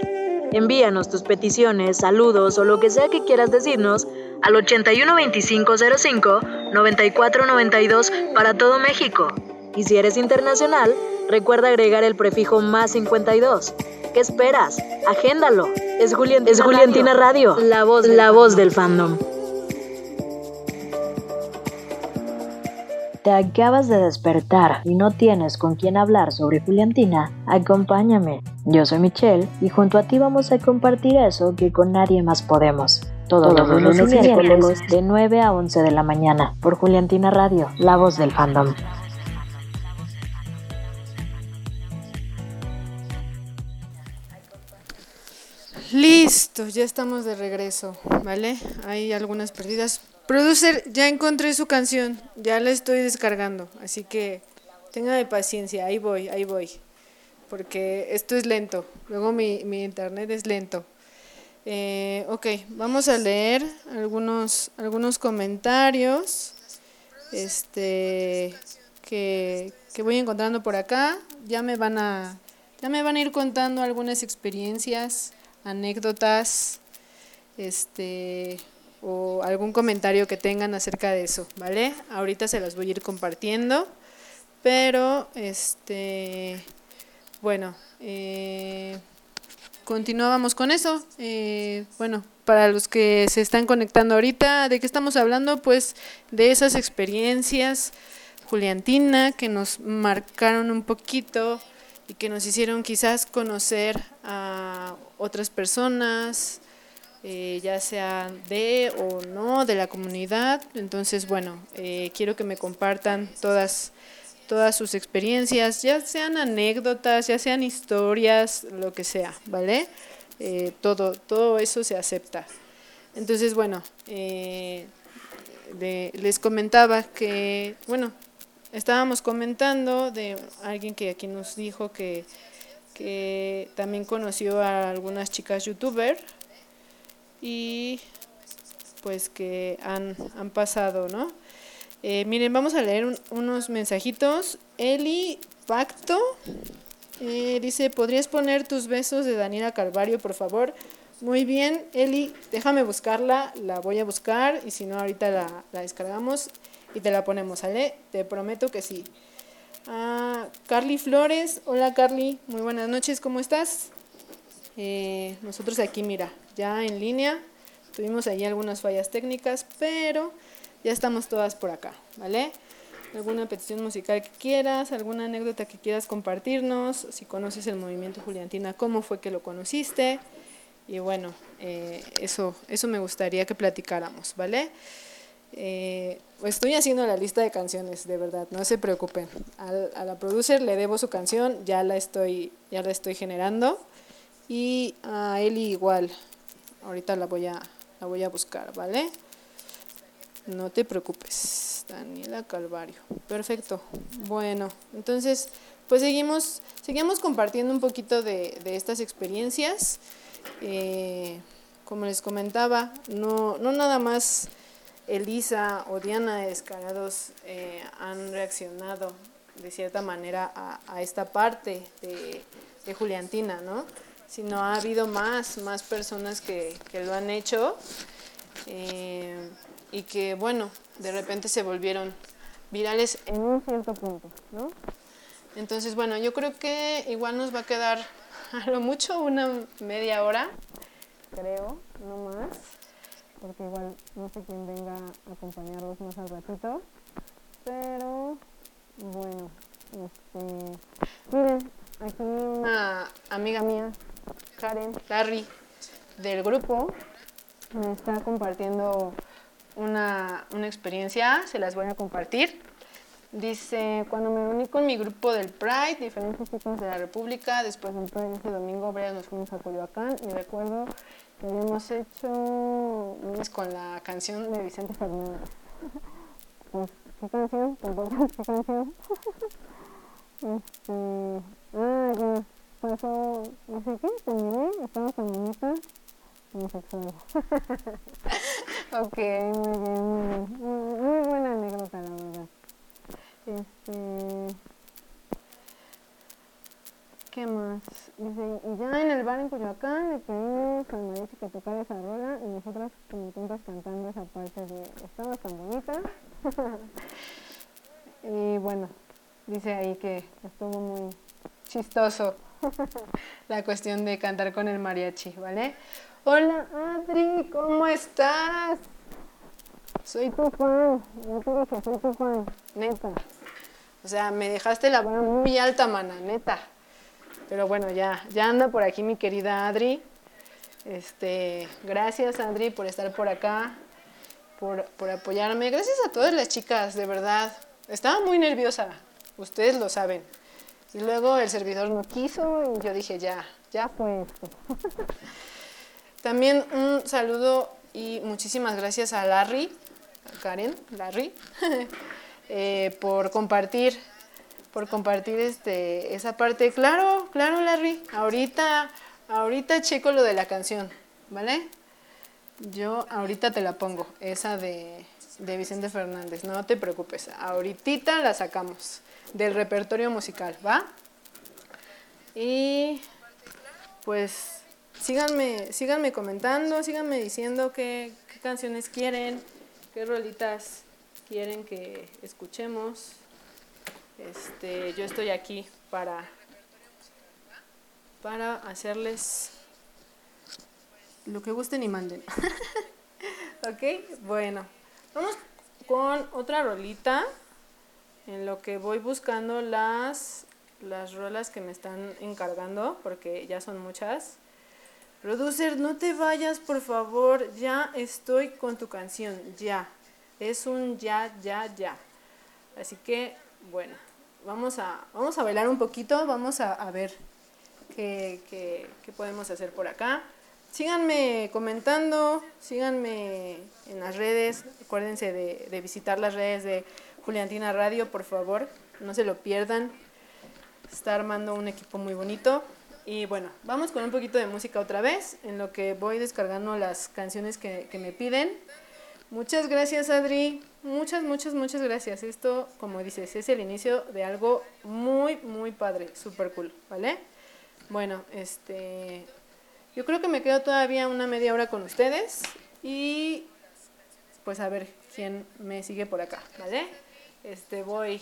Envíanos tus peticiones, saludos o lo que sea que quieras decirnos al 812505 9492 para todo México. Y si eres internacional, recuerda agregar el prefijo más 52. ¿Qué esperas? Agéndalo. Es Juliantina, es Juliantina Radio, la voz, la voz del fandom. ¿Te acabas de despertar y no tienes con quién hablar sobre Juliantina? Acompáñame. Yo soy Michelle y junto a ti vamos a compartir eso que con nadie más podemos. Todos, los lunes y miércoles de 9 a 11 de la mañana por Juliantina Radio, la voz del fandom. Listo, ya estamos de regreso, ¿vale? Hay algunas perdidas. Producer, ya encontré su canción, ya la estoy descargando, así que tenga paciencia, ahí voy, ahí voy, porque esto es lento, luego mi, mi internet es lento. Eh, ok, vamos a leer algunos, algunos comentarios este, que, que voy encontrando por acá. Ya me van a, ya me van a ir contando algunas experiencias anécdotas, este, o algún comentario que tengan acerca de eso, ¿vale? Ahorita se las voy a ir compartiendo, pero, este, bueno, eh, continuábamos con eso. Eh, bueno, para los que se están conectando ahorita, ¿de qué estamos hablando? Pues de esas experiencias Juliantina que nos marcaron un poquito y que nos hicieron quizás conocer a otras personas, eh, ya sea de o no de la comunidad. Entonces, bueno, eh, quiero que me compartan todas, todas sus experiencias, ya sean anécdotas, ya sean historias, lo que sea, ¿vale? Eh, todo, todo eso se acepta. Entonces, bueno, les comentaba que, bueno, estábamos comentando de alguien que aquí nos dijo que, que también conoció a algunas chicas youtuber y pues que han, han pasado, ¿no? Eh, miren, vamos a leer unos mensajitos. Eli Pacto eh, dice, ¿podrías poner tus besos de Daniela Calvario, por favor? Muy bien, Eli, déjame buscarla, la voy a buscar y si no, ahorita la, la descargamos y te la ponemos, ¿sale? Te prometo que sí. Ah, Carly Flores, hola Carly, muy buenas noches, ¿cómo estás? Eh, nosotros aquí, mira, ya en línea, tuvimos ahí algunas fallas técnicas, pero ya estamos todas por acá, ¿vale? Alguna petición musical que quieras, alguna anécdota que quieras compartirnos, si conoces el movimiento Juliantina, cómo fue que lo conociste, y bueno, eh, eso, eso me gustaría que platicáramos, ¿vale? Eh, estoy haciendo la lista de canciones, de verdad, no se preocupen. a la producer le debo su canción, ya la estoy, ya la estoy generando. Y a Eli igual. Ahorita la voy a, la voy a buscar, ¿vale? No te preocupes, Daniela Calvario. Perfecto. Bueno, entonces, pues seguimos, seguimos compartiendo un poquito de, de estas experiencias. Eh, como les comentaba, no, no nada más Elisa o Diana de Descarados eh, han reaccionado de cierta manera a, a esta parte de, de, Juliantina, ¿no? Sino ha habido más, más personas que, que lo han hecho eh, y que, bueno, de repente se volvieron virales en un cierto punto, ¿no? Entonces, bueno, yo creo que igual nos va a quedar a lo mucho una media hora, creo, no más porque igual no sé quién venga a acompañarlos más al ratito. Pero bueno, este, miren, aquí una amiga mía, Karen Larry, del grupo, me está compartiendo una, una experiencia, se las voy a compartir. Dice, cuando me uní con mi grupo del Pride, diferentes chicos de la República, después de ese domingo, varias nos fuimos a Coyoacán y recuerdo hemos hecho con la canción de Vicente Fernández. Pues, ¿Qué canción? ¿Qué canción? este, ah, pasó, no sé qué, terminé, estamos en bonitas, homosexuales. ok, muy bien, muy bien, muy, muy buena anécdota, la verdad. Este, ¿Qué más? Dice, y ya en el bar en Coyoacán le pedimos al mariachi que tocara esa rola y nosotras como tontas cantando esa parte de estaba tan bonita. y bueno, dice ahí que estuvo muy chistoso la cuestión de cantar con el mariachi, ¿vale? Hola Adri, ¿cómo estás? Soy tu fan, yo te soy tu fan, neta. O sea, me dejaste la vara muy alta, mana, neta. Pero bueno, ya, ya anda por aquí mi querida Adri. Este, gracias Adri por estar por acá, por, por apoyarme. Gracias a todas las chicas, de verdad. Estaba muy nerviosa, ustedes lo saben. Y luego el servidor no quiso y yo dije, ya, ya fue esto. También un saludo y muchísimas gracias a Larry, a Karen, Larry, eh, por compartir, por compartir este, esa parte. Claro, claro, Larry, ahorita, ahorita checo lo de la canción, ¿vale? Yo ahorita te la pongo, esa de, de Vicente Fernández, no te preocupes, ahorita la sacamos del repertorio musical, ¿va? Y pues síganme, síganme comentando, síganme diciendo qué, qué canciones quieren, qué rolitas quieren que escuchemos. Este, yo estoy aquí para, para hacerles lo que gusten y manden. ok, bueno, vamos con otra rolita en lo que voy buscando las, las rolas que me están encargando, porque ya son muchas. Producer, no te vayas, por favor, ya estoy con tu canción, ya. Es un ya, ya, ya. Así que, bueno, vamos a, vamos a bailar un poquito, vamos a, ver qué, qué, qué podemos hacer por acá. Síganme comentando, síganme en las redes, acuérdense de, de visitar las redes de Juliantina Radio, por favor, no se lo pierdan. Está armando un equipo muy bonito. Y bueno, vamos con un poquito de música otra vez, en lo que voy descargando las canciones que, que me piden. Muchas gracias, Adri. Muchas, muchas, muchas gracias. Esto, como dices, es el inicio de algo muy, muy padre, súper cool, ¿vale? Bueno, este, yo creo que me quedo todavía una media hora con ustedes y pues a ver quién me sigue por acá, ¿vale? Este, voy,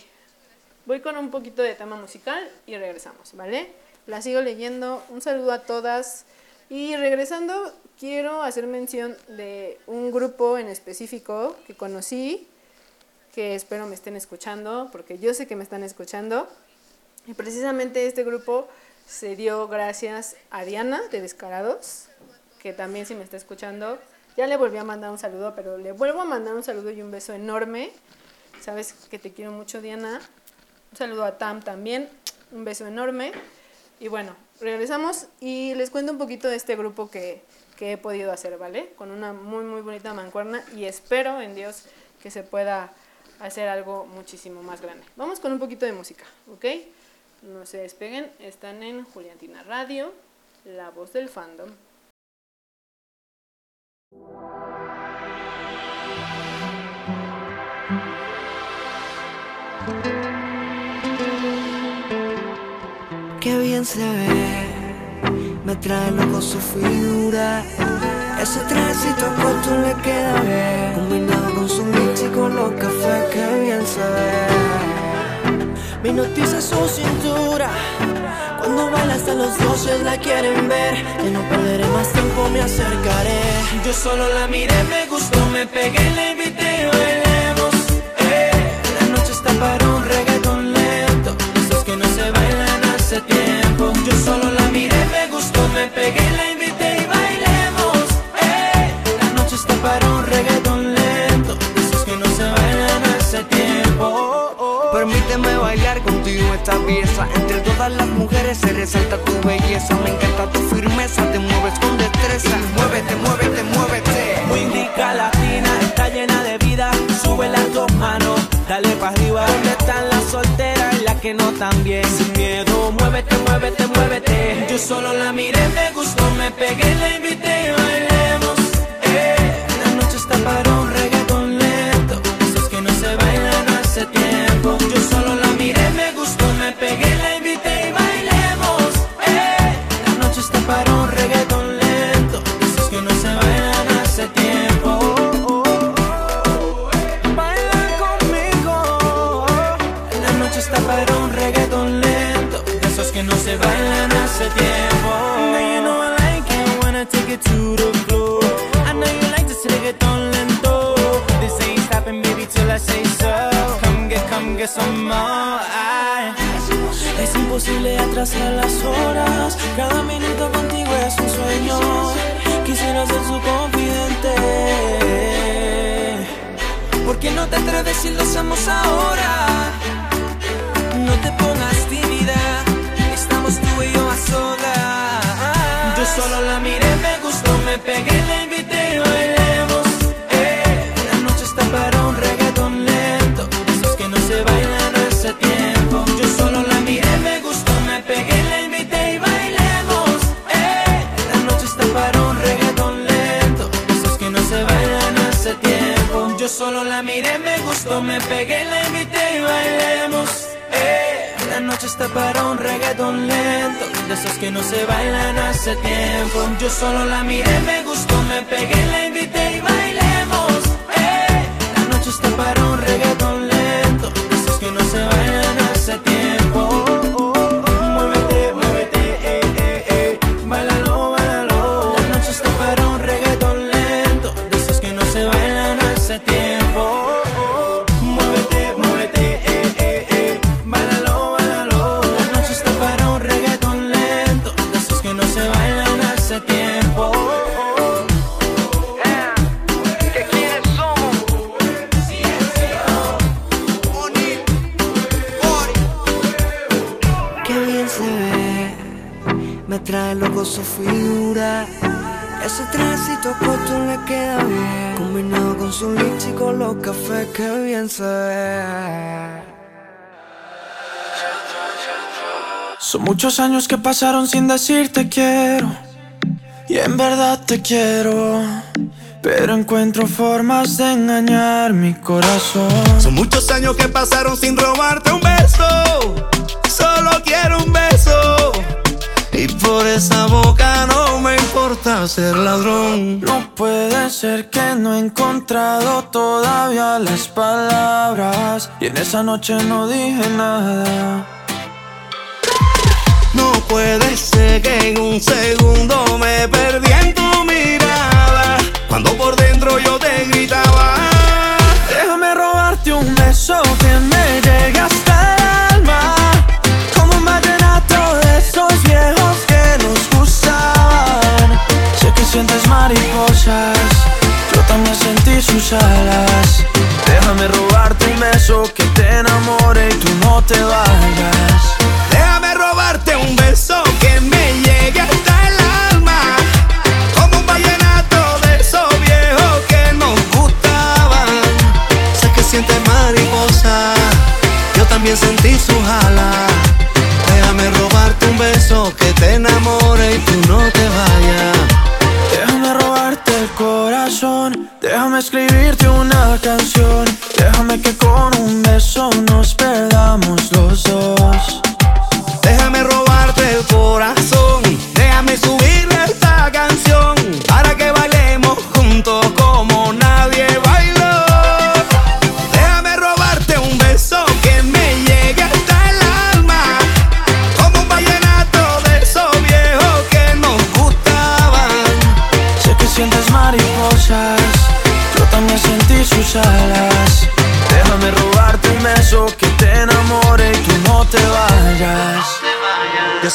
voy con un poquito de tema musical y regresamos, ¿vale? La sigo leyendo. Un saludo a todas. Y regresando, quiero hacer mención de un grupo en específico que conocí, que espero me estén escuchando, porque yo sé que me están escuchando. Y precisamente este grupo se dio gracias a Diana de Descarados, que también si me está escuchando, ya le volví a mandar un saludo, pero le vuelvo a mandar un saludo y un beso enorme. Sabes que te quiero mucho, Diana. Un saludo a Tam también, un beso enorme. Y bueno, regresamos y les cuento un poquito de este grupo que, que he podido hacer, ¿vale? Con una muy, muy bonita mancuerna y espero en Dios que se pueda hacer algo muchísimo más grande. Vamos con un poquito de música, ¿ok? No se despeguen, están en Juliantina Radio, la voz del fandom. Qué bien se ve, me trae loco su figura. Ese trajecito corto le queda bien, combinado con su mix y con los cafés, qué bien se ve. Me noticia su cintura, cuando baila hasta los dioses la quieren ver. Que no perderé más tiempo, me acercaré. Yo solo la miré, me gustó, me pegué, la invité y bailemos. Está para un reggaeton lento, esos que no se bailan hace tiempo. Yo solo la miré, me gustó, me pegué, la invité y bailemos. Eh. La noche está para un reggaeton lento, esos que no se bailan hace tiempo. Permíteme bailar contigo esta pieza. Entre todas las mujeres se resalta tu belleza. Me encanta tu firmeza, te mueves con destreza. Muévete, muévete, muévete. Muy rica latina, está llena de vida. Sube las dos manos, que no están bien? Sin miedo, muévete, muévete, muévete. Yo solo la miré, me gustó, me pegué, la invité y bailemos. Eh. La noche está para un reggaeton lento. Esos que no se bailan hace tiempo. Yo solo la atrasar las horas. Cada minuto contigo es un sueño. Quisiera ser su confidente. ¿Por qué no te atreves si lo hacemos ahora? Pegué, la invité y bailemos. Eh, la noche está para un reggaeton lento. De esos que no se bailan hace tiempo. Yo solo la miré, me gustó, me pegué, la invité y bailemos. Eh, la noche está para un reggaeton lento. Son muchos años que pasaron sin decirte quiero. Y en verdad te quiero. Pero encuentro formas de engañar mi corazón. Son muchos años que pasaron sin robarte un beso. Solo quiero un beso. Y por esa boca no me importa ser ladrón. No puede ser que no he encontrado todavía las palabras. Y en esa noche no dije nada. Puede ser que en un segundo me perdí en tu mirada. Cuando por dentro yo te gritaba. Déjame robarte un beso que me llegue hasta el alma. Como un vallenato de esos viejos que nos gustaban. Sé que sientes mariposas, yo también sentí sus alas. Déjame robarte un beso que te enamore y tú no te vayas. Déjame robarte un beso que me llegue hasta el alma. Como un vallenato de esos viejos que nos gustaban. Sé que sientes mariposa, yo también sentí sus alas. Déjame robarte un beso que te enamore y tú no te vayas. Déjame robarte el corazón, déjame escribirte una canción, déjame que con un beso nos perdamos los dos.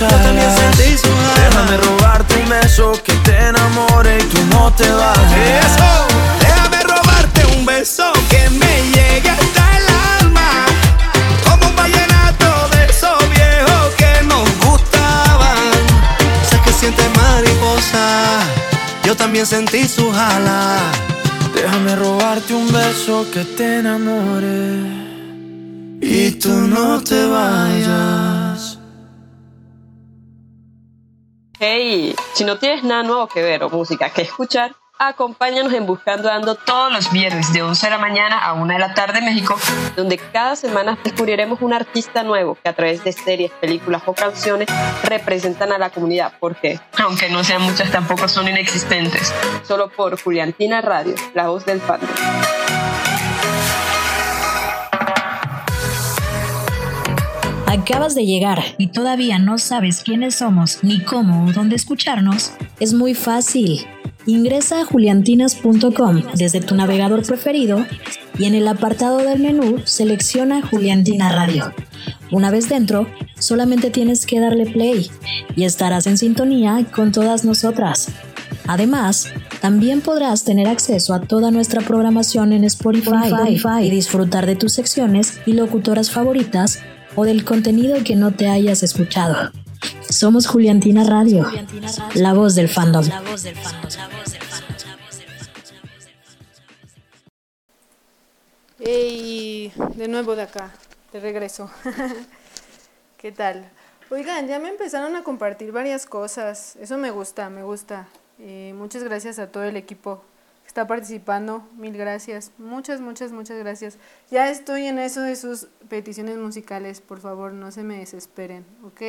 sentí sus Yo alas. también sentí sus alas. Déjame robarte un beso que te enamore y tú no te vayas. Eso, déjame robarte un beso que me llegue hasta el alma. Como un vallenato de esos viejos que nos gustaban. Sé que sientes mariposa, yo también sentí sus alas. Déjame robarte un beso que te enamore y tú no te vayas. Hey, si no tienes nada nuevo que ver o música que escuchar, acompáñanos en Buscando Ando todos los viernes de 11 de la mañana a 1 de la tarde en México, donde cada semana descubriremos un artista nuevo que a través de series, películas o canciones representan a la comunidad, porque, aunque no sean muchas, tampoco son inexistentes. Solo por Juliantina Radio, la voz del fandom. Acabas de llegar y todavía no sabes quiénes somos, ni cómo o dónde escucharnos. Es muy fácil. Ingresa a juliantinas.com desde tu navegador preferido y en el apartado del menú selecciona Juliantina Radio. Una vez dentro, solamente tienes que darle play y estarás en sintonía con todas nosotras. Además, también podrás tener acceso a toda nuestra programación en Spotify, y disfrutar de tus secciones y locutoras favoritas o del contenido que no te hayas escuchado. Somos Juliantina Radio, la voz del fandom. Hey, de nuevo de acá, de regreso. ¿Qué tal? Oigan, ya me empezaron a compartir varias cosas. Eso me gusta, me gusta. Eh, muchas gracias a todo el equipo está participando. Mil gracias. Muchas, muchas, muchas gracias. Ya estoy en eso de sus peticiones musicales. Por favor, no se me desesperen, ¿ok?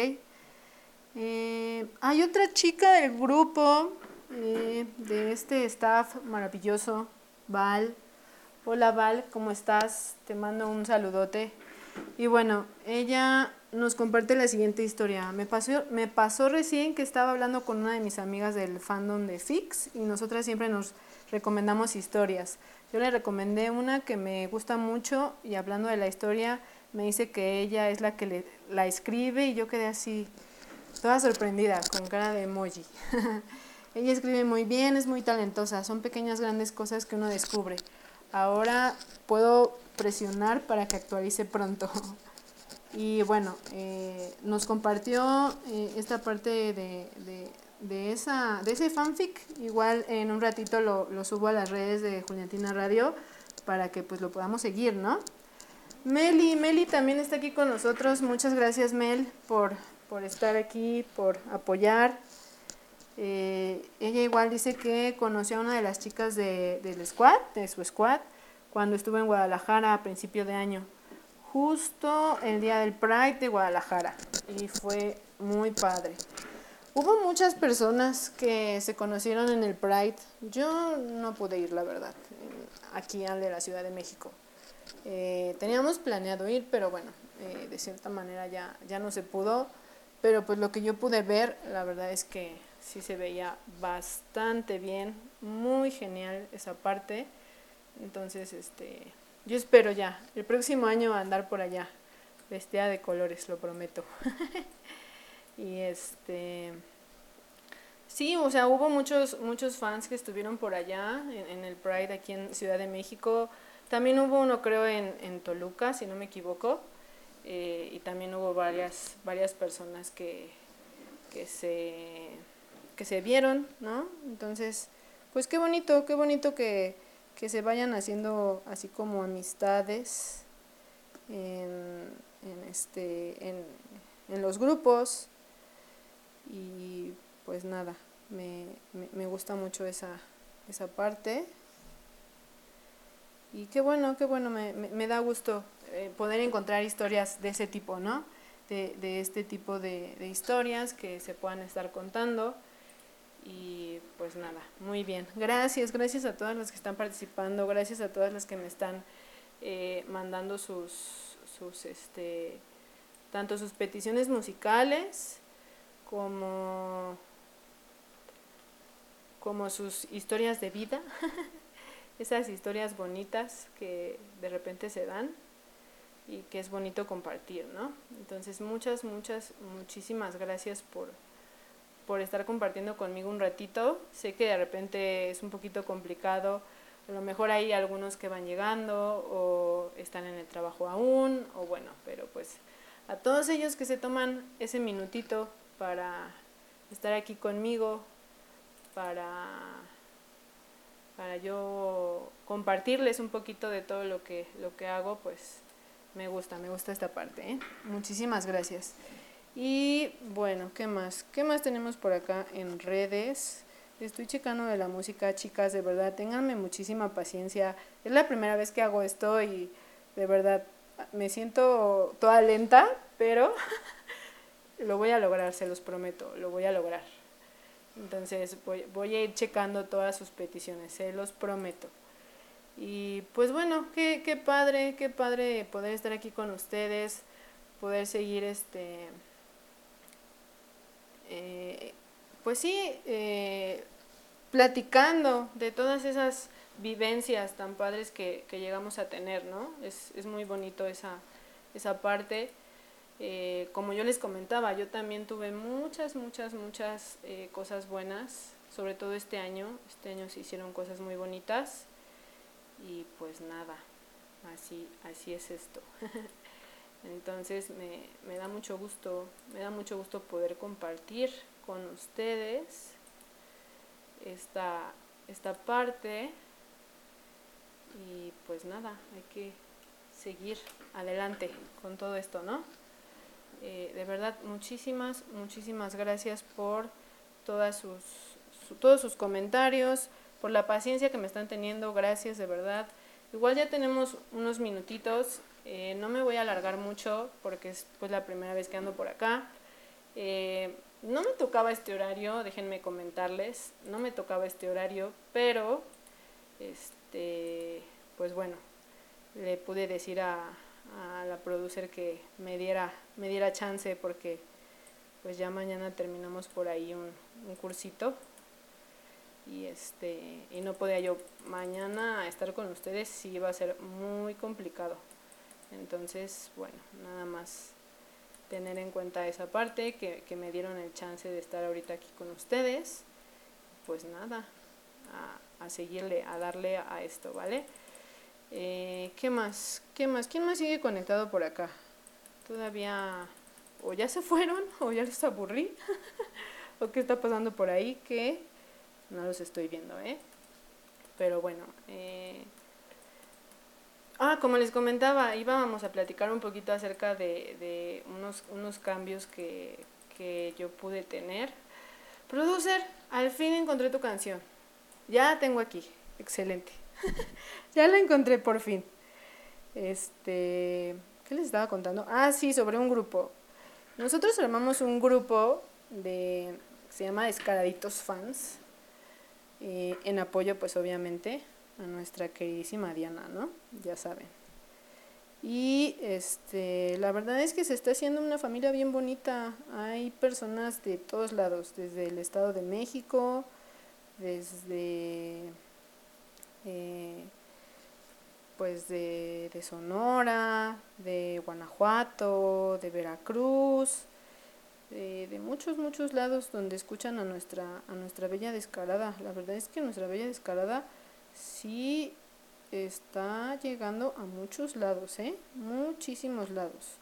Eh, hay otra chica del grupo, eh, de este staff maravilloso, Val. Hola Val, ¿cómo estás? Te mando un saludote. Y bueno, ella nos comparte la siguiente historia. Me pasó, me pasó recién que estaba hablando con una de mis amigas del fandom de Fix y nosotras siempre nos recomendamos historias. Yo le recomendé una que me gusta mucho y hablando de la historia me dice que ella es la que le, la escribe y yo quedé así, toda sorprendida, con cara de emoji. ella escribe muy bien, es muy talentosa, son pequeñas grandes cosas que uno descubre. Ahora puedo presionar para que actualice pronto. Y bueno, eh, nos compartió eh, esta parte de, de, de, esa, de ese fanfic. Igual en un ratito lo, lo, subo a las redes de Juliantina Radio para que pues lo podamos seguir, ¿no? Meli, Meli también está aquí con nosotros. Muchas gracias Mel por, por estar aquí, por apoyar. Eh, ella igual dice que conoció a una de las chicas de, del squad, de su squad, cuando estuvo en Guadalajara a principio de año, justo el día del Pride de Guadalajara, y fue muy padre. Hubo muchas personas que se conocieron en el Pride, yo no pude ir, la verdad, aquí al de la Ciudad de México. Eh, teníamos planeado ir, pero bueno, eh, de cierta manera ya, ya no se pudo, pero pues lo que yo pude ver, la verdad es que sí se veía bastante bien, muy genial esa parte. Entonces, este, yo espero ya, el próximo año andar por allá, vestida de colores, lo prometo. y este, sí, o sea, hubo muchos, muchos fans que estuvieron por allá en, en, el Pride aquí en Ciudad de México. También hubo uno, creo, en, en Toluca, si no me equivoco. Eh, y también hubo varias, varias personas que, que se que se vieron, ¿no? Entonces, pues qué bonito, qué bonito que, que se vayan haciendo así como amistades en, en este, en, en, los grupos y pues nada, me, me, me gusta mucho esa, esa parte y qué bueno, qué bueno, me, me, da gusto eh, poder encontrar historias de ese tipo, ¿no? De, de este tipo de, de historias que se puedan estar contando. Y pues nada, muy bien. Gracias, gracias a todas las que están participando, gracias a todas las que me están eh, mandando sus, sus, este, tanto sus peticiones musicales como, como sus historias de vida, esas historias bonitas que de repente se dan y que es bonito compartir, ¿no? Entonces muchas, muchas, muchísimas gracias por por estar compartiendo conmigo un ratito. Sé que de repente es un poquito complicado, a lo mejor hay algunos que van llegando o están en el trabajo aún, o bueno, pero pues a todos ellos que se toman ese minutito para estar aquí conmigo, para para yo compartirles un poquito de todo lo que, lo que hago, pues me gusta, me gusta esta parte. ¿eh? Muchísimas gracias. Y bueno, ¿qué más? ¿Qué más tenemos por acá en redes? Estoy checando de la música, chicas, de verdad, ténganme muchísima paciencia. Es la primera vez que hago esto y de verdad me siento toda lenta, pero lo voy a lograr, se los prometo, lo voy a lograr. Entonces voy, voy a ir checando todas sus peticiones, se los prometo. Y pues bueno, qué, qué padre, qué padre poder estar aquí con ustedes, poder seguir este... Eh, pues sí, eh, platicando de todas esas vivencias tan padres que, que llegamos a tener, ¿no? Es, es muy bonito esa, esa parte. Eh, como yo les comentaba, yo también tuve muchas, muchas, muchas eh, cosas buenas, sobre todo este año. Este año se hicieron cosas muy bonitas y pues nada, así, así es esto. Entonces me, me da mucho gusto, me da mucho gusto poder compartir con ustedes esta, esta parte y pues nada, hay que seguir adelante con todo esto, ¿no? Eh, de verdad, muchísimas, muchísimas gracias por sus, todos sus comentarios, por la paciencia que me están teniendo, gracias de verdad. Igual ya tenemos unos minutitos, eh, no me voy a alargar mucho porque es pues la primera vez que ando por acá. Eh, no me tocaba este horario, déjenme comentarles, no me tocaba este horario, pero este pues bueno, le pude decir a, a la producer que me diera, me diera chance porque pues ya mañana terminamos por ahí un, un cursito. Y este y no podía yo mañana estar con ustedes sí iba a ser muy complicado. Entonces bueno nada más tener en cuenta esa parte que, que me dieron el chance de estar ahorita aquí con ustedes. Pues nada a, a seguirle a darle a esto vale eh, ¿Qué más? ¿Qué más? ¿Quién más sigue conectado por acá? Todavía o ya se fueron o ya les aburrí o qué está pasando por ahí que no los estoy viendo, ¿eh? Pero bueno, eh... ah, como les comentaba, íbamos a platicar un poquito acerca de, de unos, unos cambios que, que yo pude tener. Producer, al fin encontré tu canción. Ya tengo aquí. Excelente. ya la encontré por fin. Este, ¿qué les estaba contando? Ah, sí, sobre un grupo. Nosotros armamos un grupo de, se llama Descaraditos Fans, eh, en apoyo pues obviamente a nuestra queridísima Diana, ¿no? Ya saben. Y este, la verdad es que se está haciendo una familia bien bonita. Hay personas de todos lados, desde el Estado de México, desde eh, pues de, de, Sonora, de Guanajuato, de Veracruz, de, de, muchos, muchos lados donde escuchan a nuestra, a nuestra bella descarada. La verdad es que nuestra bella descarada sí está llegando a muchos lados, ¿eh? Muchísimos lados.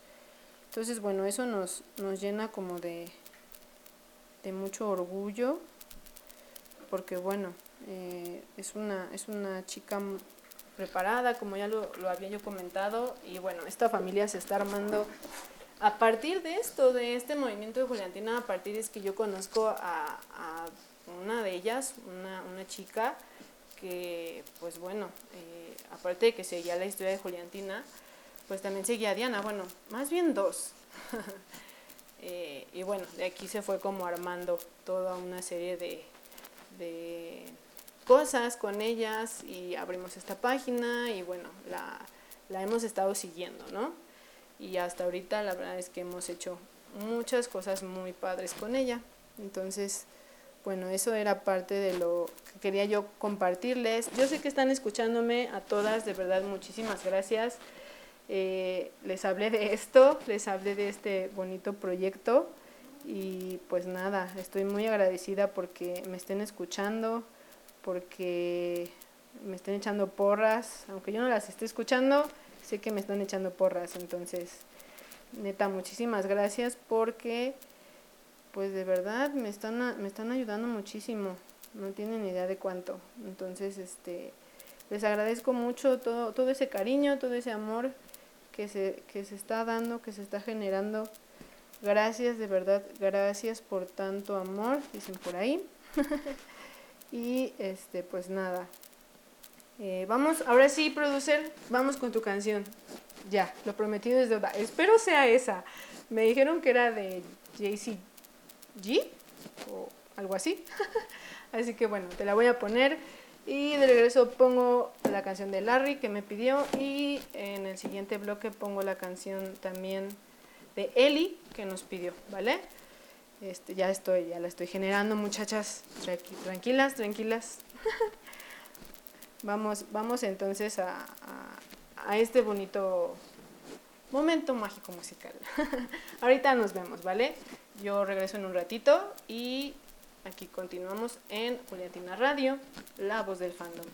Entonces, bueno, eso nos, nos llena como de, de mucho orgullo, porque bueno, eh, es, una, es una chica preparada, como ya lo, lo, había yo comentado, y bueno, esta familia se está armando a partir de esto, de este movimiento de Juliantina, a partir es que yo conozco a, a una de ellas, una, una, chica que, pues bueno, eh, aparte de que seguía la historia de Juliantina, pues también seguía a Diana, bueno, más bien dos. eh, y bueno, de aquí se fue como armando toda una serie de, de cosas con ellas y abrimos esta página y bueno, la, la hemos estado siguiendo, ¿no? Y hasta ahorita la verdad es que hemos hecho muchas cosas muy padres con ella. Entonces, bueno, eso era parte de lo que quería yo compartirles. Yo sé que están escuchándome a todas, de verdad, muchísimas gracias. Eh, les hablé de esto, les hablé de este bonito proyecto y pues nada, estoy muy agradecida porque me estén escuchando, porque me estén echando porras, aunque yo no las esté escuchando, sé que me están echando porras, entonces, neta, muchísimas gracias porque, pues de verdad, me están, me están ayudando muchísimo no tienen idea de cuánto. Entonces, este, les agradezco mucho todo, todo ese cariño, todo ese amor que se, que se está dando, que se está generando. Gracias, de verdad, gracias por tanto amor, dicen por ahí. y este, pues nada. Eh, vamos, ahora sí, producer, vamos con tu canción. Ya, lo prometido es deuda. Espero sea esa. Me dijeron que era de JCG o algo así. así que bueno, te la voy a poner. Y de regreso pongo la canción de Larry que me pidió. Y en el siguiente bloque pongo la canción también de Eli que nos pidió, ¿vale? Este, ya estoy, ya la estoy generando, muchachas. Tranquilas, tranquilas. vamos, vamos entonces a, a, a este bonito momento mágico musical. Ahorita nos vemos, ¿vale? Yo regreso en un ratito y aquí continuamos en Juliatina Radio, la voz del fandom.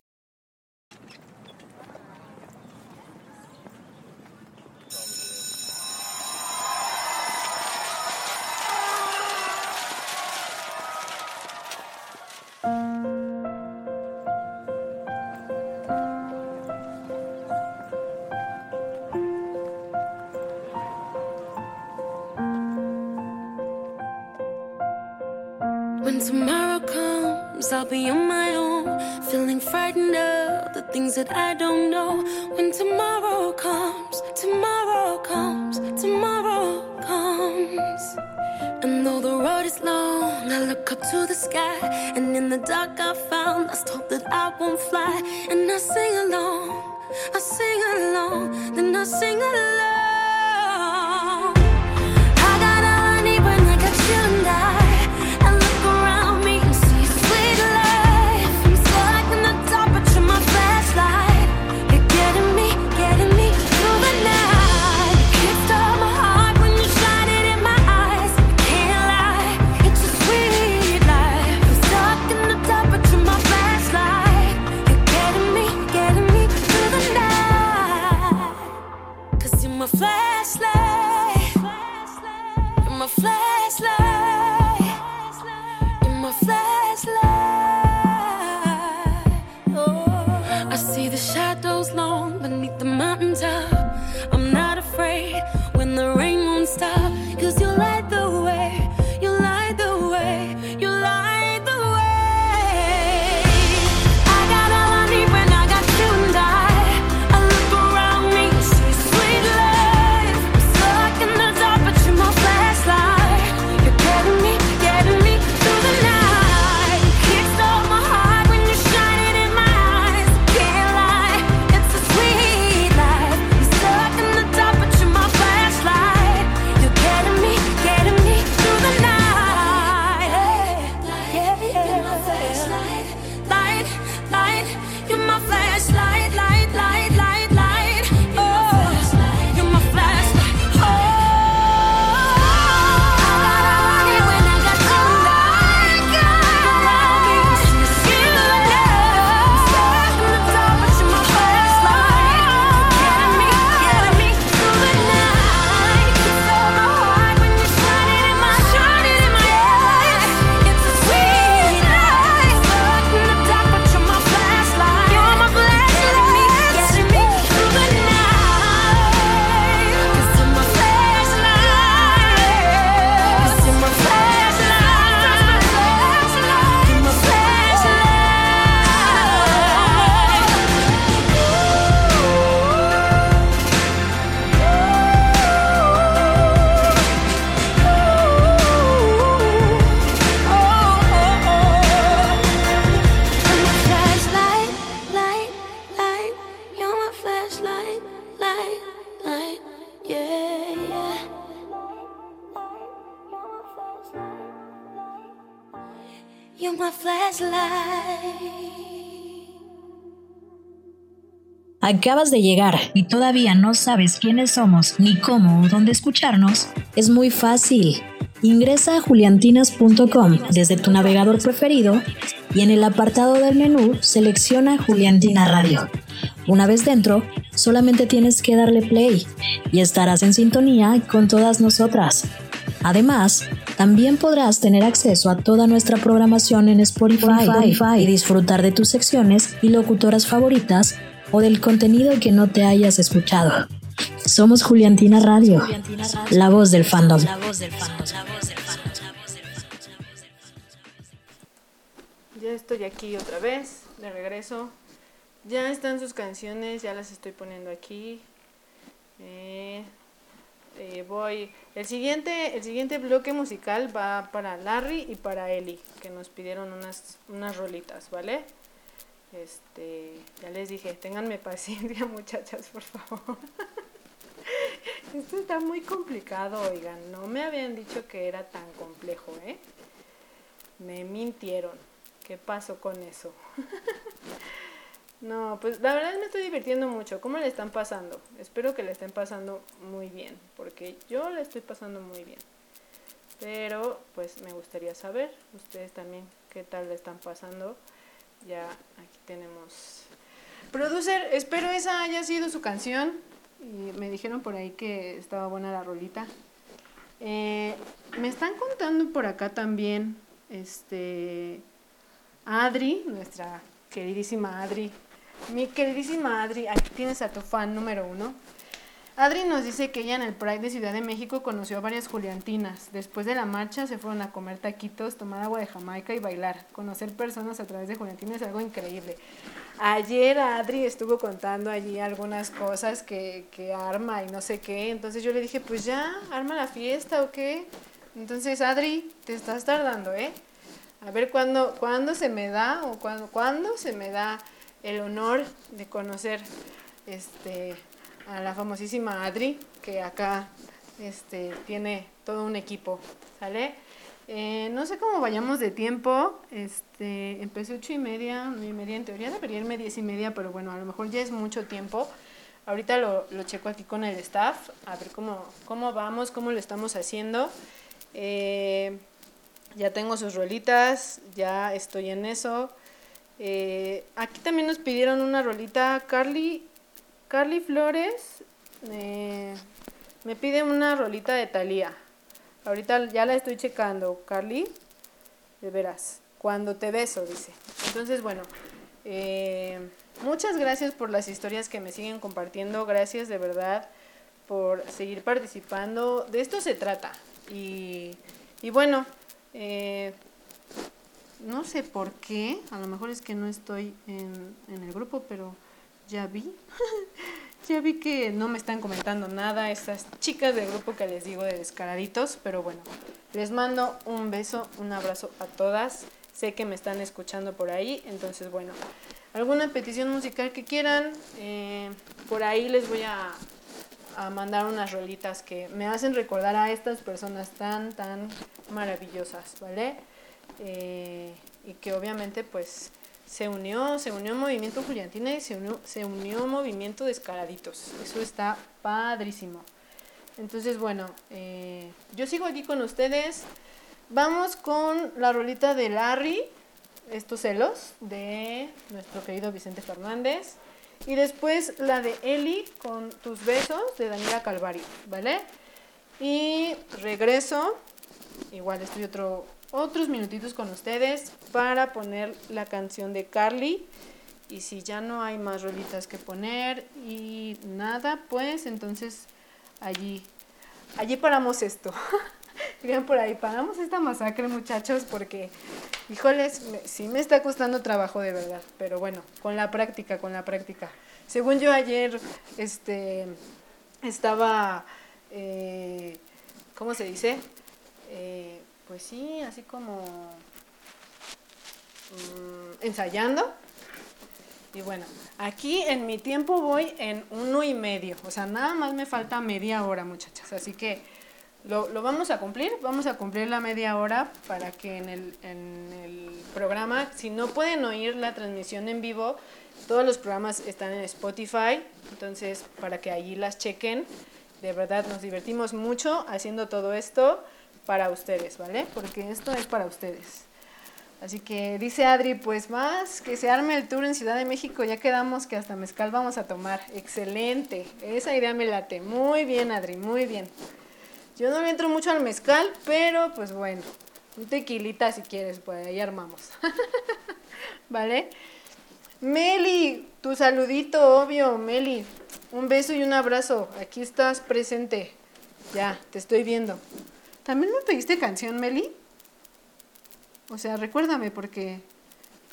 Acabas de llegar y todavía no sabes quiénes somos ni cómo o dónde escucharnos. Es muy fácil. Ingresa a juliantinas.com desde tu navegador preferido y en el apartado del menú selecciona Juliantina Radio. Una vez dentro, solamente tienes que darle play y estarás en sintonía con todas nosotras. Además, También podrás tener acceso a toda nuestra programación en Spotify, y disfrutar de tus secciones y locutoras favoritas o del contenido que no te hayas escuchado. Somos Juliantina Radio, la voz del fandom. Ya estoy aquí otra vez, de regreso. Ya están sus canciones, ya las estoy poniendo aquí. Eh, eh, voy. El siguiente, el siguiente bloque musical va para Larry y para Eli, que nos pidieron unas, unas rolitas, ¿vale? Este, ya les dije, ténganme paciencia, muchachas, por favor. Esto está muy complicado, oigan. No me habían dicho que era tan complejo, ¿eh? Me mintieron. ¿Qué pasó con eso? no, pues la verdad me estoy divirtiendo mucho. ¿Cómo le están pasando? Espero que le estén pasando muy bien, porque yo le estoy pasando muy bien. Pero pues me gustaría saber, ustedes también, qué tal le están pasando. Ya aquí tenemos... Producer, espero esa haya sido su canción. Y me dijeron por ahí que estaba buena la rolita. Eh, me están contando por acá también, este, Adri, nuestra queridísima Adri. Mi queridísima Adri, aquí tienes a tu fan número uno. Adri nos dice que ella en el Pride de Ciudad de México conoció a varias Juliantinas. Después de la marcha se fueron a comer taquitos, tomar agua de Jamaica y bailar. Conocer personas a través de Juliantina es algo increíble. Ayer Adri estuvo contando allí algunas cosas que, que arma y no sé qué. Entonces yo le dije, pues ya, arma la fiesta o qué. Entonces Adri, te estás tardando, ¿eh? A ver cuándo, cuándo se me da o cuándo, cuándo se me da el honor de conocer este a la famosísima Adri, que acá este, tiene todo un equipo, ¿sale? Eh, no sé cómo vayamos de tiempo, este, empecé ocho y media, nueve y media, en teoría debería irme diez y media, pero bueno, a lo mejor ya es mucho tiempo. Ahorita lo, lo checo aquí con el staff, a ver cómo, cómo vamos, cómo lo estamos haciendo. Eh, ya tengo sus rolitas, ya estoy en eso. Eh, aquí también nos pidieron una rolita, Carly Carly Flores eh, me pide una rolita de Thalía. Ahorita ya la estoy checando, Carly. De veras, cuando te beso, dice. Entonces, bueno, eh, muchas gracias por las historias que me siguen compartiendo. Gracias de verdad por seguir participando. De esto se trata. Y, y bueno, eh, no sé por qué. A lo mejor es que no estoy en, en el grupo, pero ya vi. ya vi que no me están comentando nada estas chicas del grupo que les digo de descaraditos, pero bueno, les mando un beso, un abrazo a todas. Sé que me están escuchando por ahí, entonces bueno, alguna petición musical que quieran, eh, por ahí les voy a, a mandar unas rolitas que me hacen recordar a estas personas tan, tan maravillosas, ¿vale? Eh, y que obviamente pues se unió, se unió Movimiento Juliantina y se unió, se unió Movimiento Descaraditos. Eso está padrísimo. Entonces, bueno, eh, yo sigo aquí con ustedes. Vamos con la rolita de Larry, estos celos, de nuestro querido Vicente Fernández. Y después la de Eli con tus besos de Daniela Calvario, ¿vale? Y regreso. Igual estoy otro, otros minutitos con ustedes para poner la canción de Carly. Y si ya no hay más rolitas que poner y nada, pues entonces allí, allí paramos esto. Digan por ahí, paramos esta masacre muchachos porque, híjoles, sí me está costando trabajo de verdad. Pero bueno, con la práctica, con la práctica. Según yo ayer, este, estaba, eh, ¿cómo se dice? Eh, pues sí, así como mm, ensayando. Y bueno, aquí en mi tiempo voy en uno y medio. O sea, nada más me falta media hora, muchachas. Así que lo, lo vamos a cumplir. Vamos a cumplir la media hora para que en el, en el programa, si no pueden oír la transmisión en vivo, todos los programas están en Spotify. Entonces, para que allí las chequen. De verdad, nos divertimos mucho haciendo todo esto para ustedes, ¿vale? Porque esto es para ustedes. Así que dice Adri, pues más que se arme el tour en Ciudad de México, ya quedamos que hasta mezcal vamos a tomar. Excelente, esa idea me late. Muy bien, Adri, muy bien. Yo no le entro mucho al mezcal, pero pues bueno, un tequilita si quieres, pues ahí armamos. ¿Vale? Meli, tu saludito, obvio, Meli. Un beso y un abrazo. Aquí estás presente. Ya, te estoy viendo. ¿También me pediste canción, Meli? O sea, recuérdame porque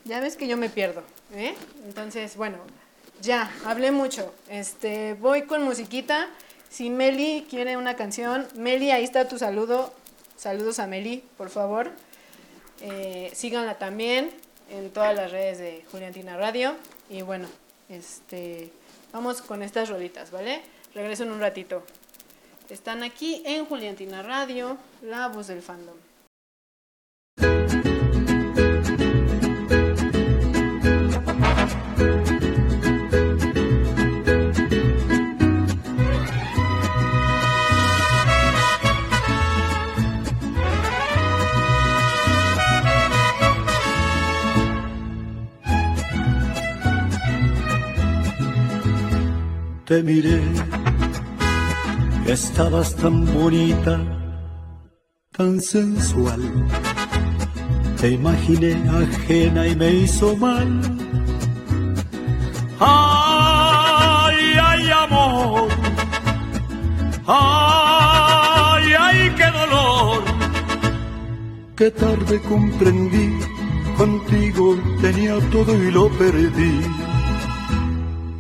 ya ves que yo me pierdo, ¿eh? Entonces, bueno, ya, hablé mucho. Este, voy con musiquita. Si Meli quiere una canción, Meli, ahí está tu saludo. Saludos a Meli, por favor. Eh, síganla también en todas las redes de Juliantina Radio. Y bueno, este, vamos con estas rolitas, ¿vale? Regreso en un ratito. Están aquí en Juliantina Radio, la voz del fandom. Te miré, estabas tan bonita, tan sensual. Te imaginé ajena y me hizo mal. Ay, ay, amor. Ay, ay, qué dolor. Qué tarde comprendí, contigo tenía todo y lo perdí.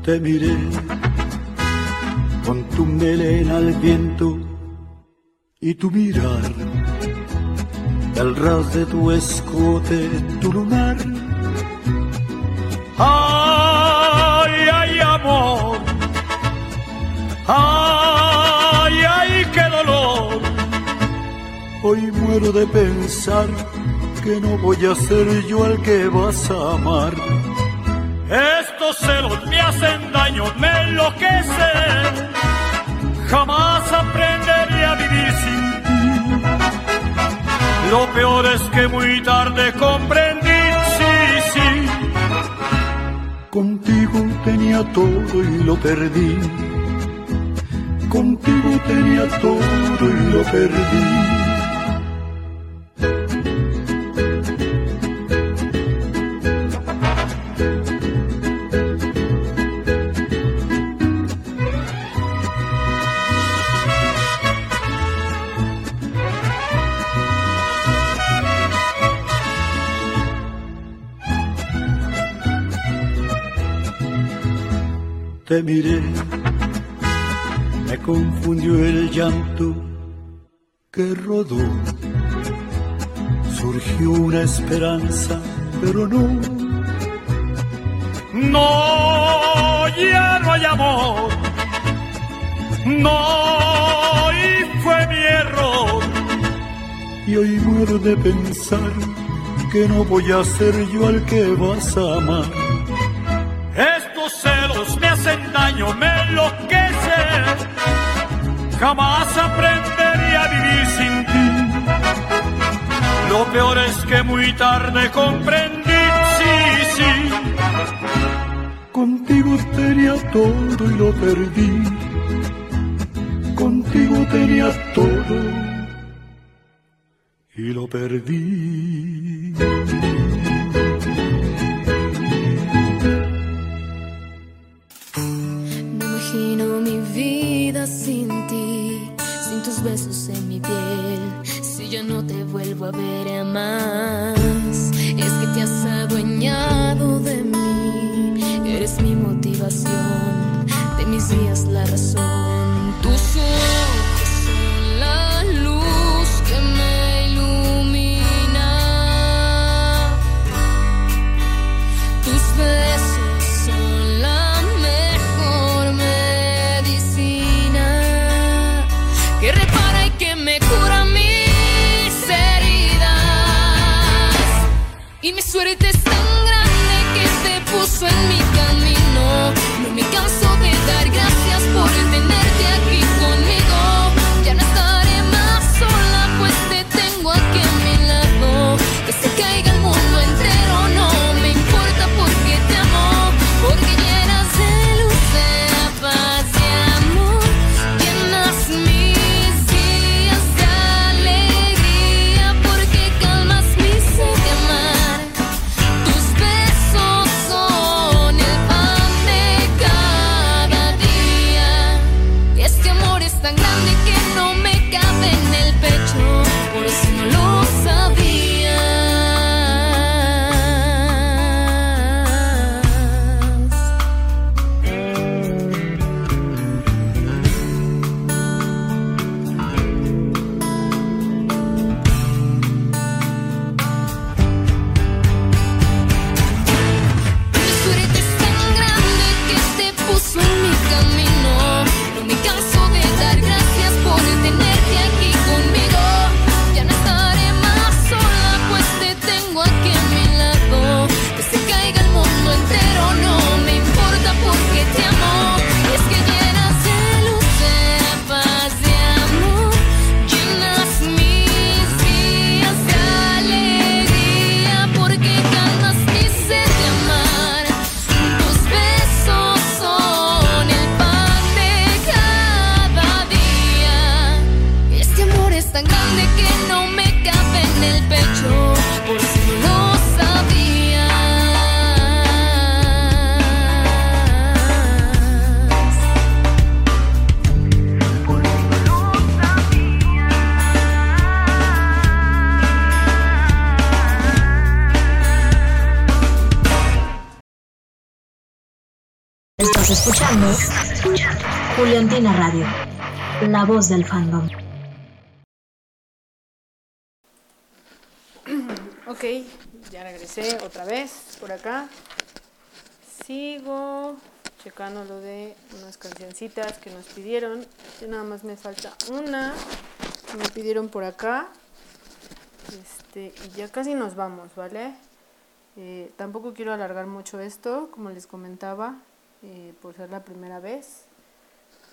Te miré con tu melena al viento y tu mirar, el ras de tu escote, tu lunar. Ay, ay, amor, ay, ay, qué dolor. Hoy muero de pensar que no voy a ser yo al que vas a amar. Estos celos me hacen daño, me enloquecen. Jamás aprenderé a vivir sin ti. Lo peor es que muy tarde comprendí, sí, sí. Contigo tenía todo y lo perdí. Contigo tenía todo y lo perdí. Te miré, me confundió el llanto que rodó. Surgió una esperanza, pero no. No, ya no hay amor. No, y fue mi error. Y hoy muero de pensar que no voy a ser yo al que vas a amar. Daño, me enloquecen. Jamás aprendería a vivir sin ti. Lo peor es que muy tarde comprendí, sí, sí. Contigo tenía todo y lo perdí. Contigo tenía todo y lo perdí. Ver más, es que te has adueñado de mí. Eres mi motivación, del fandom. Ok, ya regresé otra vez por acá. Sigo checando lo de unas cancioncitas que nos pidieron. Ya nada más me falta una me pidieron por acá. Este, y ya casi nos vamos, ¿vale? Eh, tampoco quiero alargar mucho esto, como les comentaba, eh, por ser la primera vez.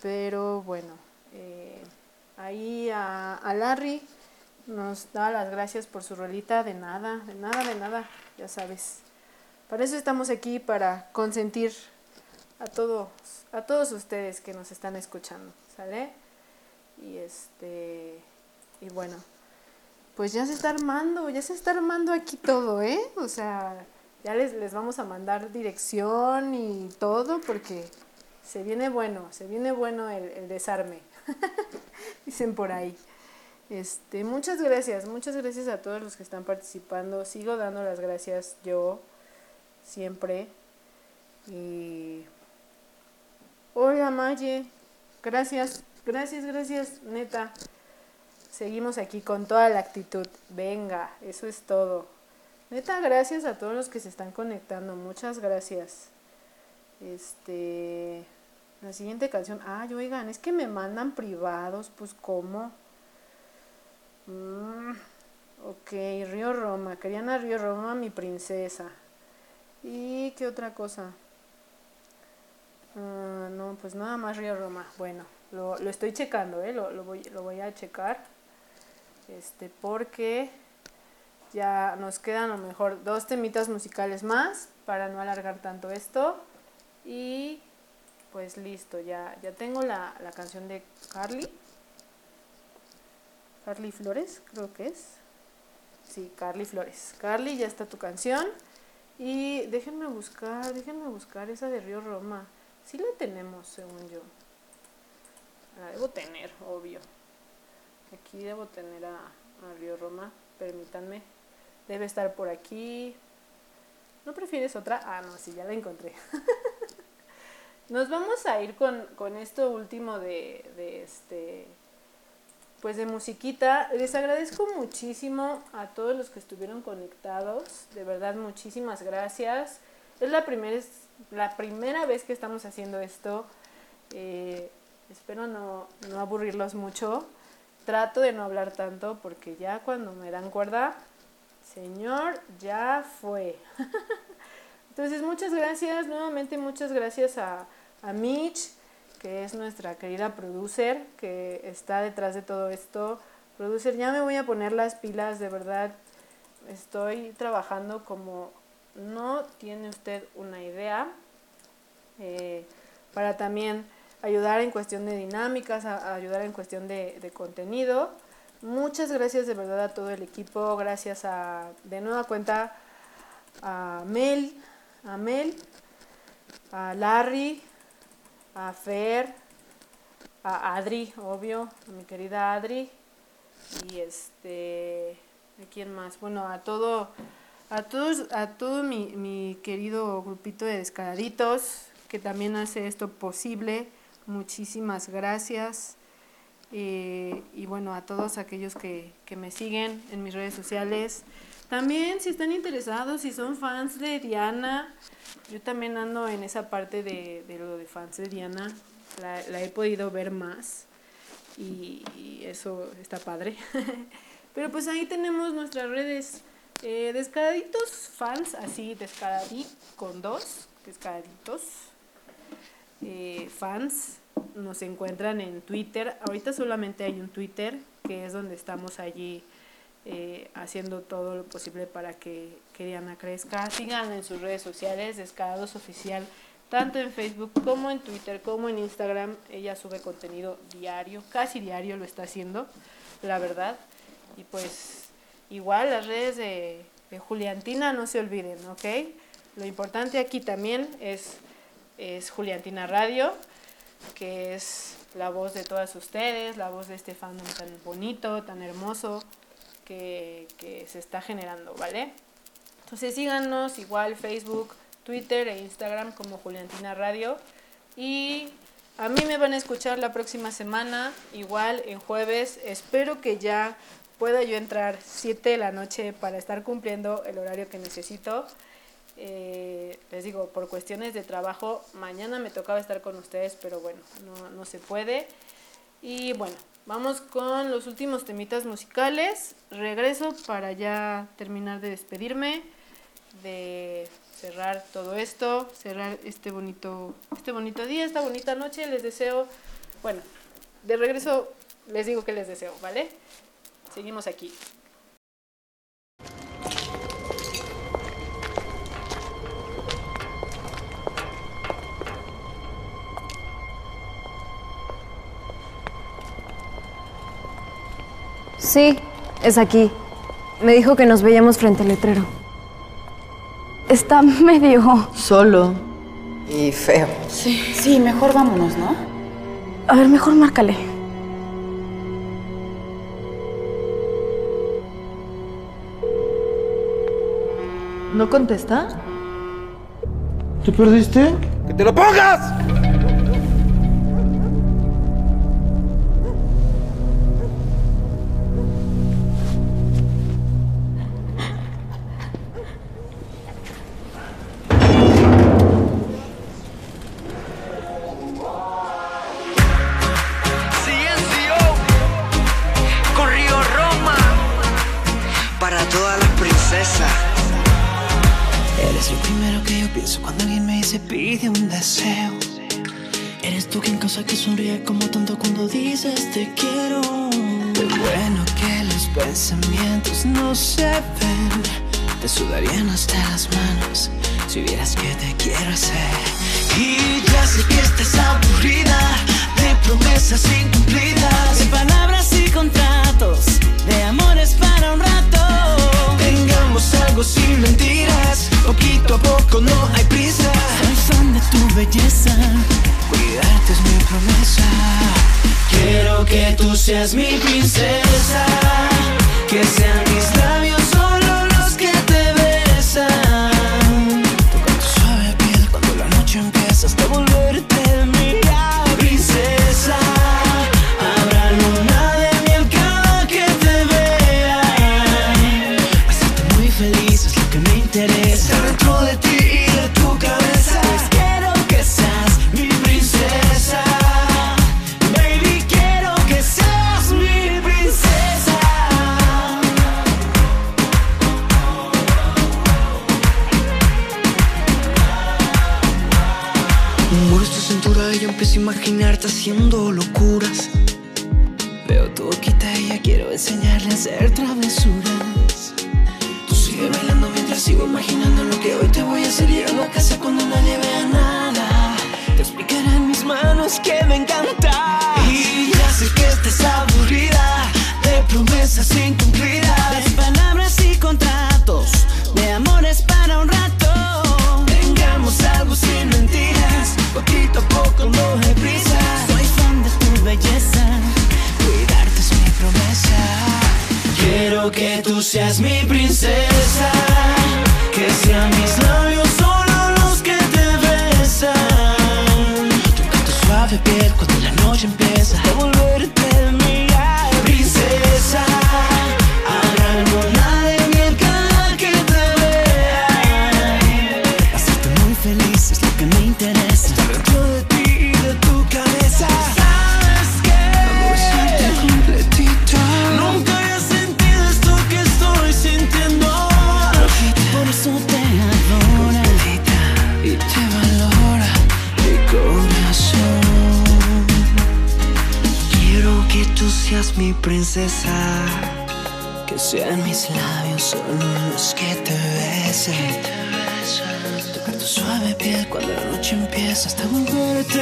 Pero bueno, eh, ahí a, Larry nos da las gracias por su rolita. De nada, de nada, de nada, ya sabes. Para eso estamos aquí, para consentir a todos, a todos ustedes que nos están escuchando, ¿sale? Y este, y bueno, pues ya se está armando, ya se está armando aquí todo, ¿eh? O sea, ya les, les vamos a mandar dirección y todo porque se viene bueno, se viene bueno el desarme, dicen por ahí. Este, muchas gracias, muchas gracias a todos los que están participando. Sigo dando las gracias yo siempre. Y hola Maye, gracias, gracias, gracias, neta. Seguimos aquí con toda la actitud. Venga, eso es todo. Neta, gracias a todos los que se están conectando. Muchas gracias. Este, la siguiente canción. Ay, oigan, es que me mandan privados, pues cómo. Mm, ok, Río Roma. Querían a Río Roma, mi princesa. ¿Y qué otra cosa? Ah, no, pues nada más Río Roma. Bueno, lo, lo estoy checando, ¿eh? Lo, lo, voy, lo voy a checar. Este, porque ya nos quedan a lo mejor dos temitas musicales más para no alargar tanto esto. Y pues listo, ya, ya tengo la, la canción de Carly. Carly Flores, creo que es. Sí, Carly Flores. Carly, ya está tu canción. Y déjenme buscar, déjenme buscar esa de Río Roma. Sí la tenemos, según yo. La debo tener, obvio. Aquí debo tener a, a Río Roma, permítanme. Debe estar por aquí. ¿No prefieres otra? Ah, no, sí, ya la encontré. Nos vamos a ir con, con esto último de, de este pues de musiquita. Les agradezco muchísimo a todos los que estuvieron conectados. De verdad, muchísimas gracias. Es la, primer, la primera vez que estamos haciendo esto. Eh, espero no, no aburrirlos mucho. Trato de no hablar tanto porque ya cuando me dan cuerda, señor, ya fue. Entonces, muchas gracias. Nuevamente, muchas gracias a, a Mitch que es nuestra querida producer, que está detrás de todo esto. Producer, ya me voy a poner las pilas, de verdad. Estoy trabajando como no tiene usted una idea. eh, para también ayudar en cuestión de dinámicas, a, ayudar en cuestión de, de contenido. Muchas gracias de verdad a todo el equipo. Gracias a, de nueva cuenta, a Mel, a Mel, a Larry, a Fer, a Adri, obvio, a mi querida Adri, y este, ¿a quién más? Bueno, a todo, a todos, a todo mi, mi querido grupito de descaraditos que también hace esto posible. Muchísimas gracias. Eh, y bueno, a todos aquellos que, que me siguen en mis redes sociales. También si están interesados, si son fans de Diana, yo también ando en esa parte de, de lo de fans de Diana. La, la he podido ver más y, eso está padre. Pero pues ahí tenemos nuestras redes. Eh, descaraditos fans, así descaradí con dos, descaraditos eh, fans nos encuentran en Twitter. Ahorita solamente hay un Twitter, que es donde estamos allí eh, haciendo todo lo posible para que, que Diana crezca. Sigan en sus redes sociales, Descarados Oficial, tanto en Facebook como en Twitter, como en Instagram. Ella sube contenido diario, casi diario lo está haciendo, la verdad. Y pues igual las redes de, Juliantina no se olviden, ¿ok? Lo importante aquí también es, es Juliantina Radio, que es la voz de todas ustedes, la voz de este fandom tan bonito, tan hermoso que, que se está generando, ¿vale? Entonces síganos igual Facebook, Twitter e Instagram como Juliantina Radio Y a mí me van a escuchar la próxima semana, igual en jueves. Espero que ya pueda yo entrar 7 de la noche para estar cumpliendo el horario que necesito. Eh, les digo, por cuestiones de trabajo, mañana me tocaba estar con ustedes, pero bueno, no, no se puede. Y bueno, vamos con los últimos temitas musicales. Regreso para ya terminar de despedirme, de cerrar todo esto, cerrar este bonito, este bonito día, esta bonita noche. Les deseo, bueno, de regreso les digo que les deseo, ¿vale? Seguimos aquí. Sí, es aquí. Me dijo que nos veíamos frente al letrero. Está medio... Solo y feo. Sí. Sí, mejor vámonos, ¿no? A ver, mejor márcale. ¿No contesta? ¿Te perdiste? ¡Que te lo pongas! Sudarían hasta las manos si vieras que te quiero hacer. Y ya sé que estás aburrida de promesas incumplidas, de palabras y contratos, de amores para un rato. Tengamos algo sin mentiras, poquito a poco no hay prisa. Soy fan de tu belleza, cuidarte es mi promesa. Quiero que tú seas mi princesa,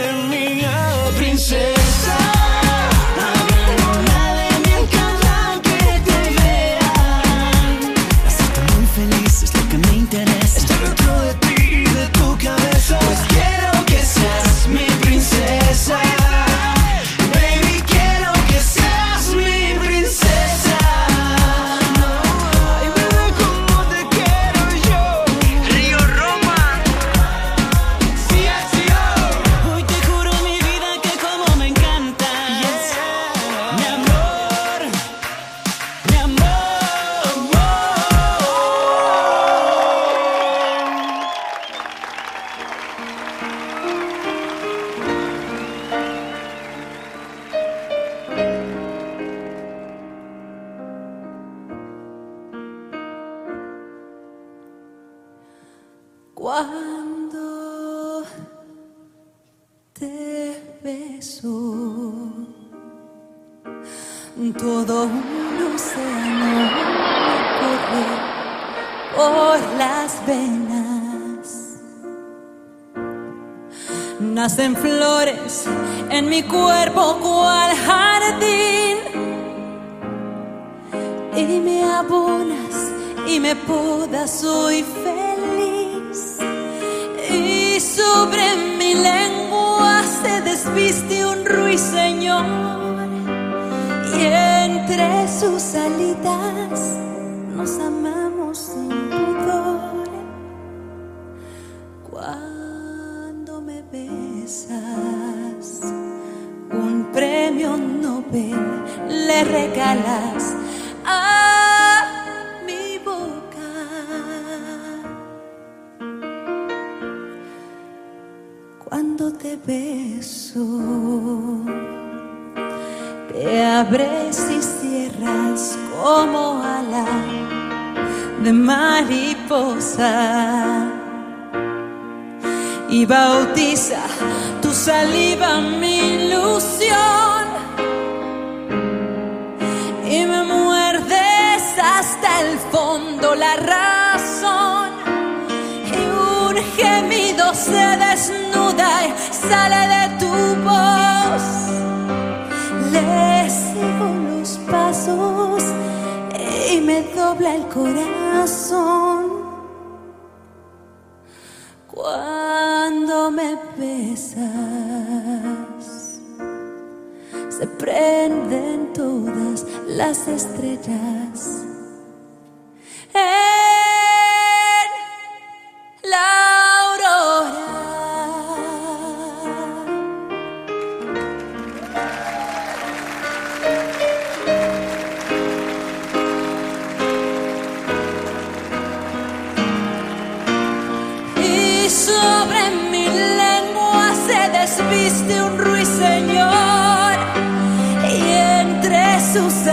volverte mía, princesa. Soy feliz. Y sobre mi lengua se desviste un ruiseñor y entre sus alitas nos amamos sin pudor. Cuando me besas, un premio Nobel le regalas y bautiza tu saliva mi ilusión. Y me muerdes hasta el fondo la razón. Y un gemido se desnuda y sale de tu voz. Le sigo los pasos y me dobla el corazón cuando me besas. Se prenden todas las estrellas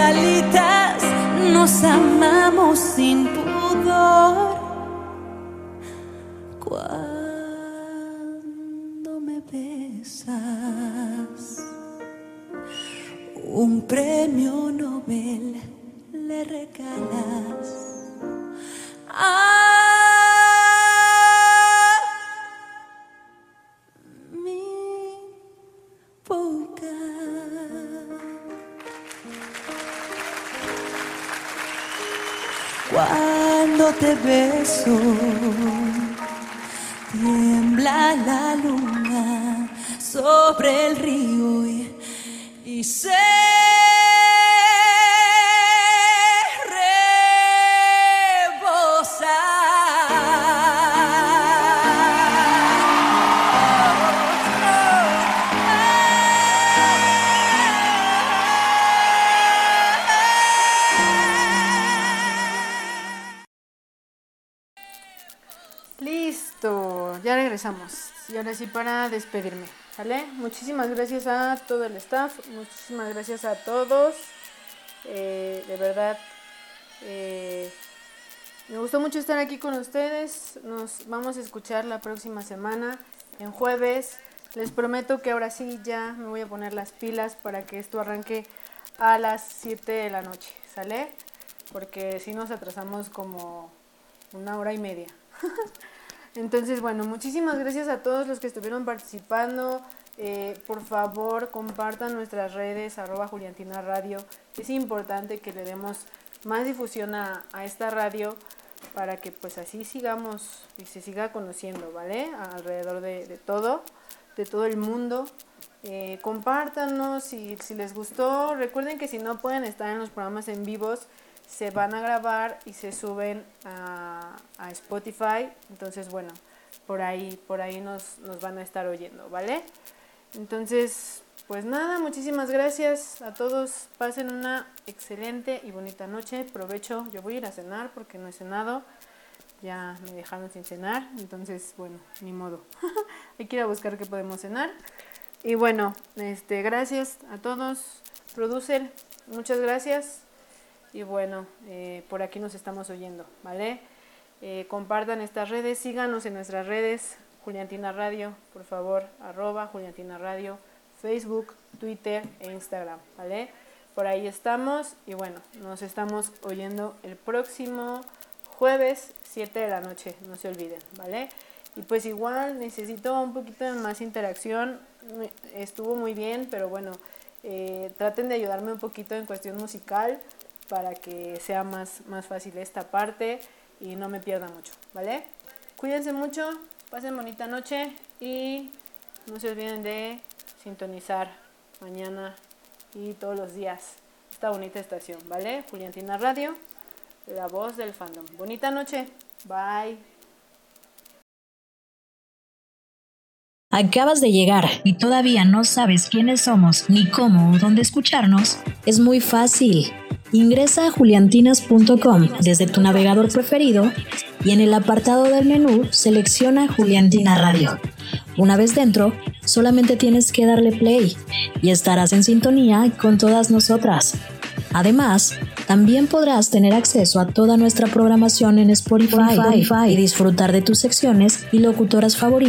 sus alitas nos amamos sin pudor. Cuando me besas, un premio Nobel le regalas. Te beso, tiembla la luna sobre el río y, y se regresamos. Y ahora sí para despedirme, ¿vale? Muchísimas gracias a todo el staff, muchísimas gracias a todos. Eh, de verdad, eh, me gustó mucho estar aquí con ustedes. Nos vamos a escuchar la próxima semana, en jueves. Les prometo que ahora sí ya me voy a poner las pilas para que esto arranque a las 7 de la noche, ¿sale? Porque si nos atrasamos como una hora y media. Entonces, bueno, muchísimas gracias a todos los que estuvieron participando. Eh, por favor, compartan nuestras redes, arroba Juliantina Radio. Es importante que le demos más difusión a, esta radio para que pues así sigamos y se siga conociendo, ¿vale? Alrededor de, de todo, de todo el mundo. Eh, compártanos si, si les gustó. Recuerden que si no pueden estar en los programas en vivos, se van a grabar y se suben a, a Spotify. Entonces, bueno, por ahí, por ahí nos, nos van a estar oyendo, ¿vale? Entonces, pues nada, muchísimas gracias a todos. Pasen una excelente y bonita noche. Provecho. Yo voy a ir a cenar porque no he cenado. Ya me dejaron sin cenar. Entonces, bueno, ni modo. Hay que ir a buscar qué podemos cenar. Y bueno, este, gracias a todos. Producer, muchas gracias. Y bueno, eh, por aquí nos estamos oyendo, ¿vale? eh, compartan estas redes, síganos en nuestras redes, Juliantina Radio, por favor, arroba Juliantina Radio, Facebook, Twitter e Instagram, ¿vale? Por ahí estamos y bueno, nos estamos oyendo el próximo jueves 7 de la noche, no se olviden, ¿vale? Y pues igual necesito un poquito de más interacción, estuvo muy bien, pero bueno, eh, traten de ayudarme un poquito en cuestión musical para que sea más, más fácil esta parte y no me pierda mucho, ¿vale? Cuídense mucho, pasen bonita noche y no se olviden de sintonizar mañana y todos los días esta bonita estación, ¿vale? Juliantina Radio, la voz del fandom. Bonita noche, bye. Acabas de llegar y todavía no sabes quiénes somos ni cómo o dónde escucharnos. Es muy fácil. Ingresa a juliantinas.com desde tu navegador preferido y en el apartado del menú selecciona Juliantina Radio. Una vez dentro, solamente tienes que darle play y estarás en sintonía con todas nosotras. Además, también podrás tener acceso a toda nuestra programación en Spotify, y disfrutar de tus secciones y locutoras favoritas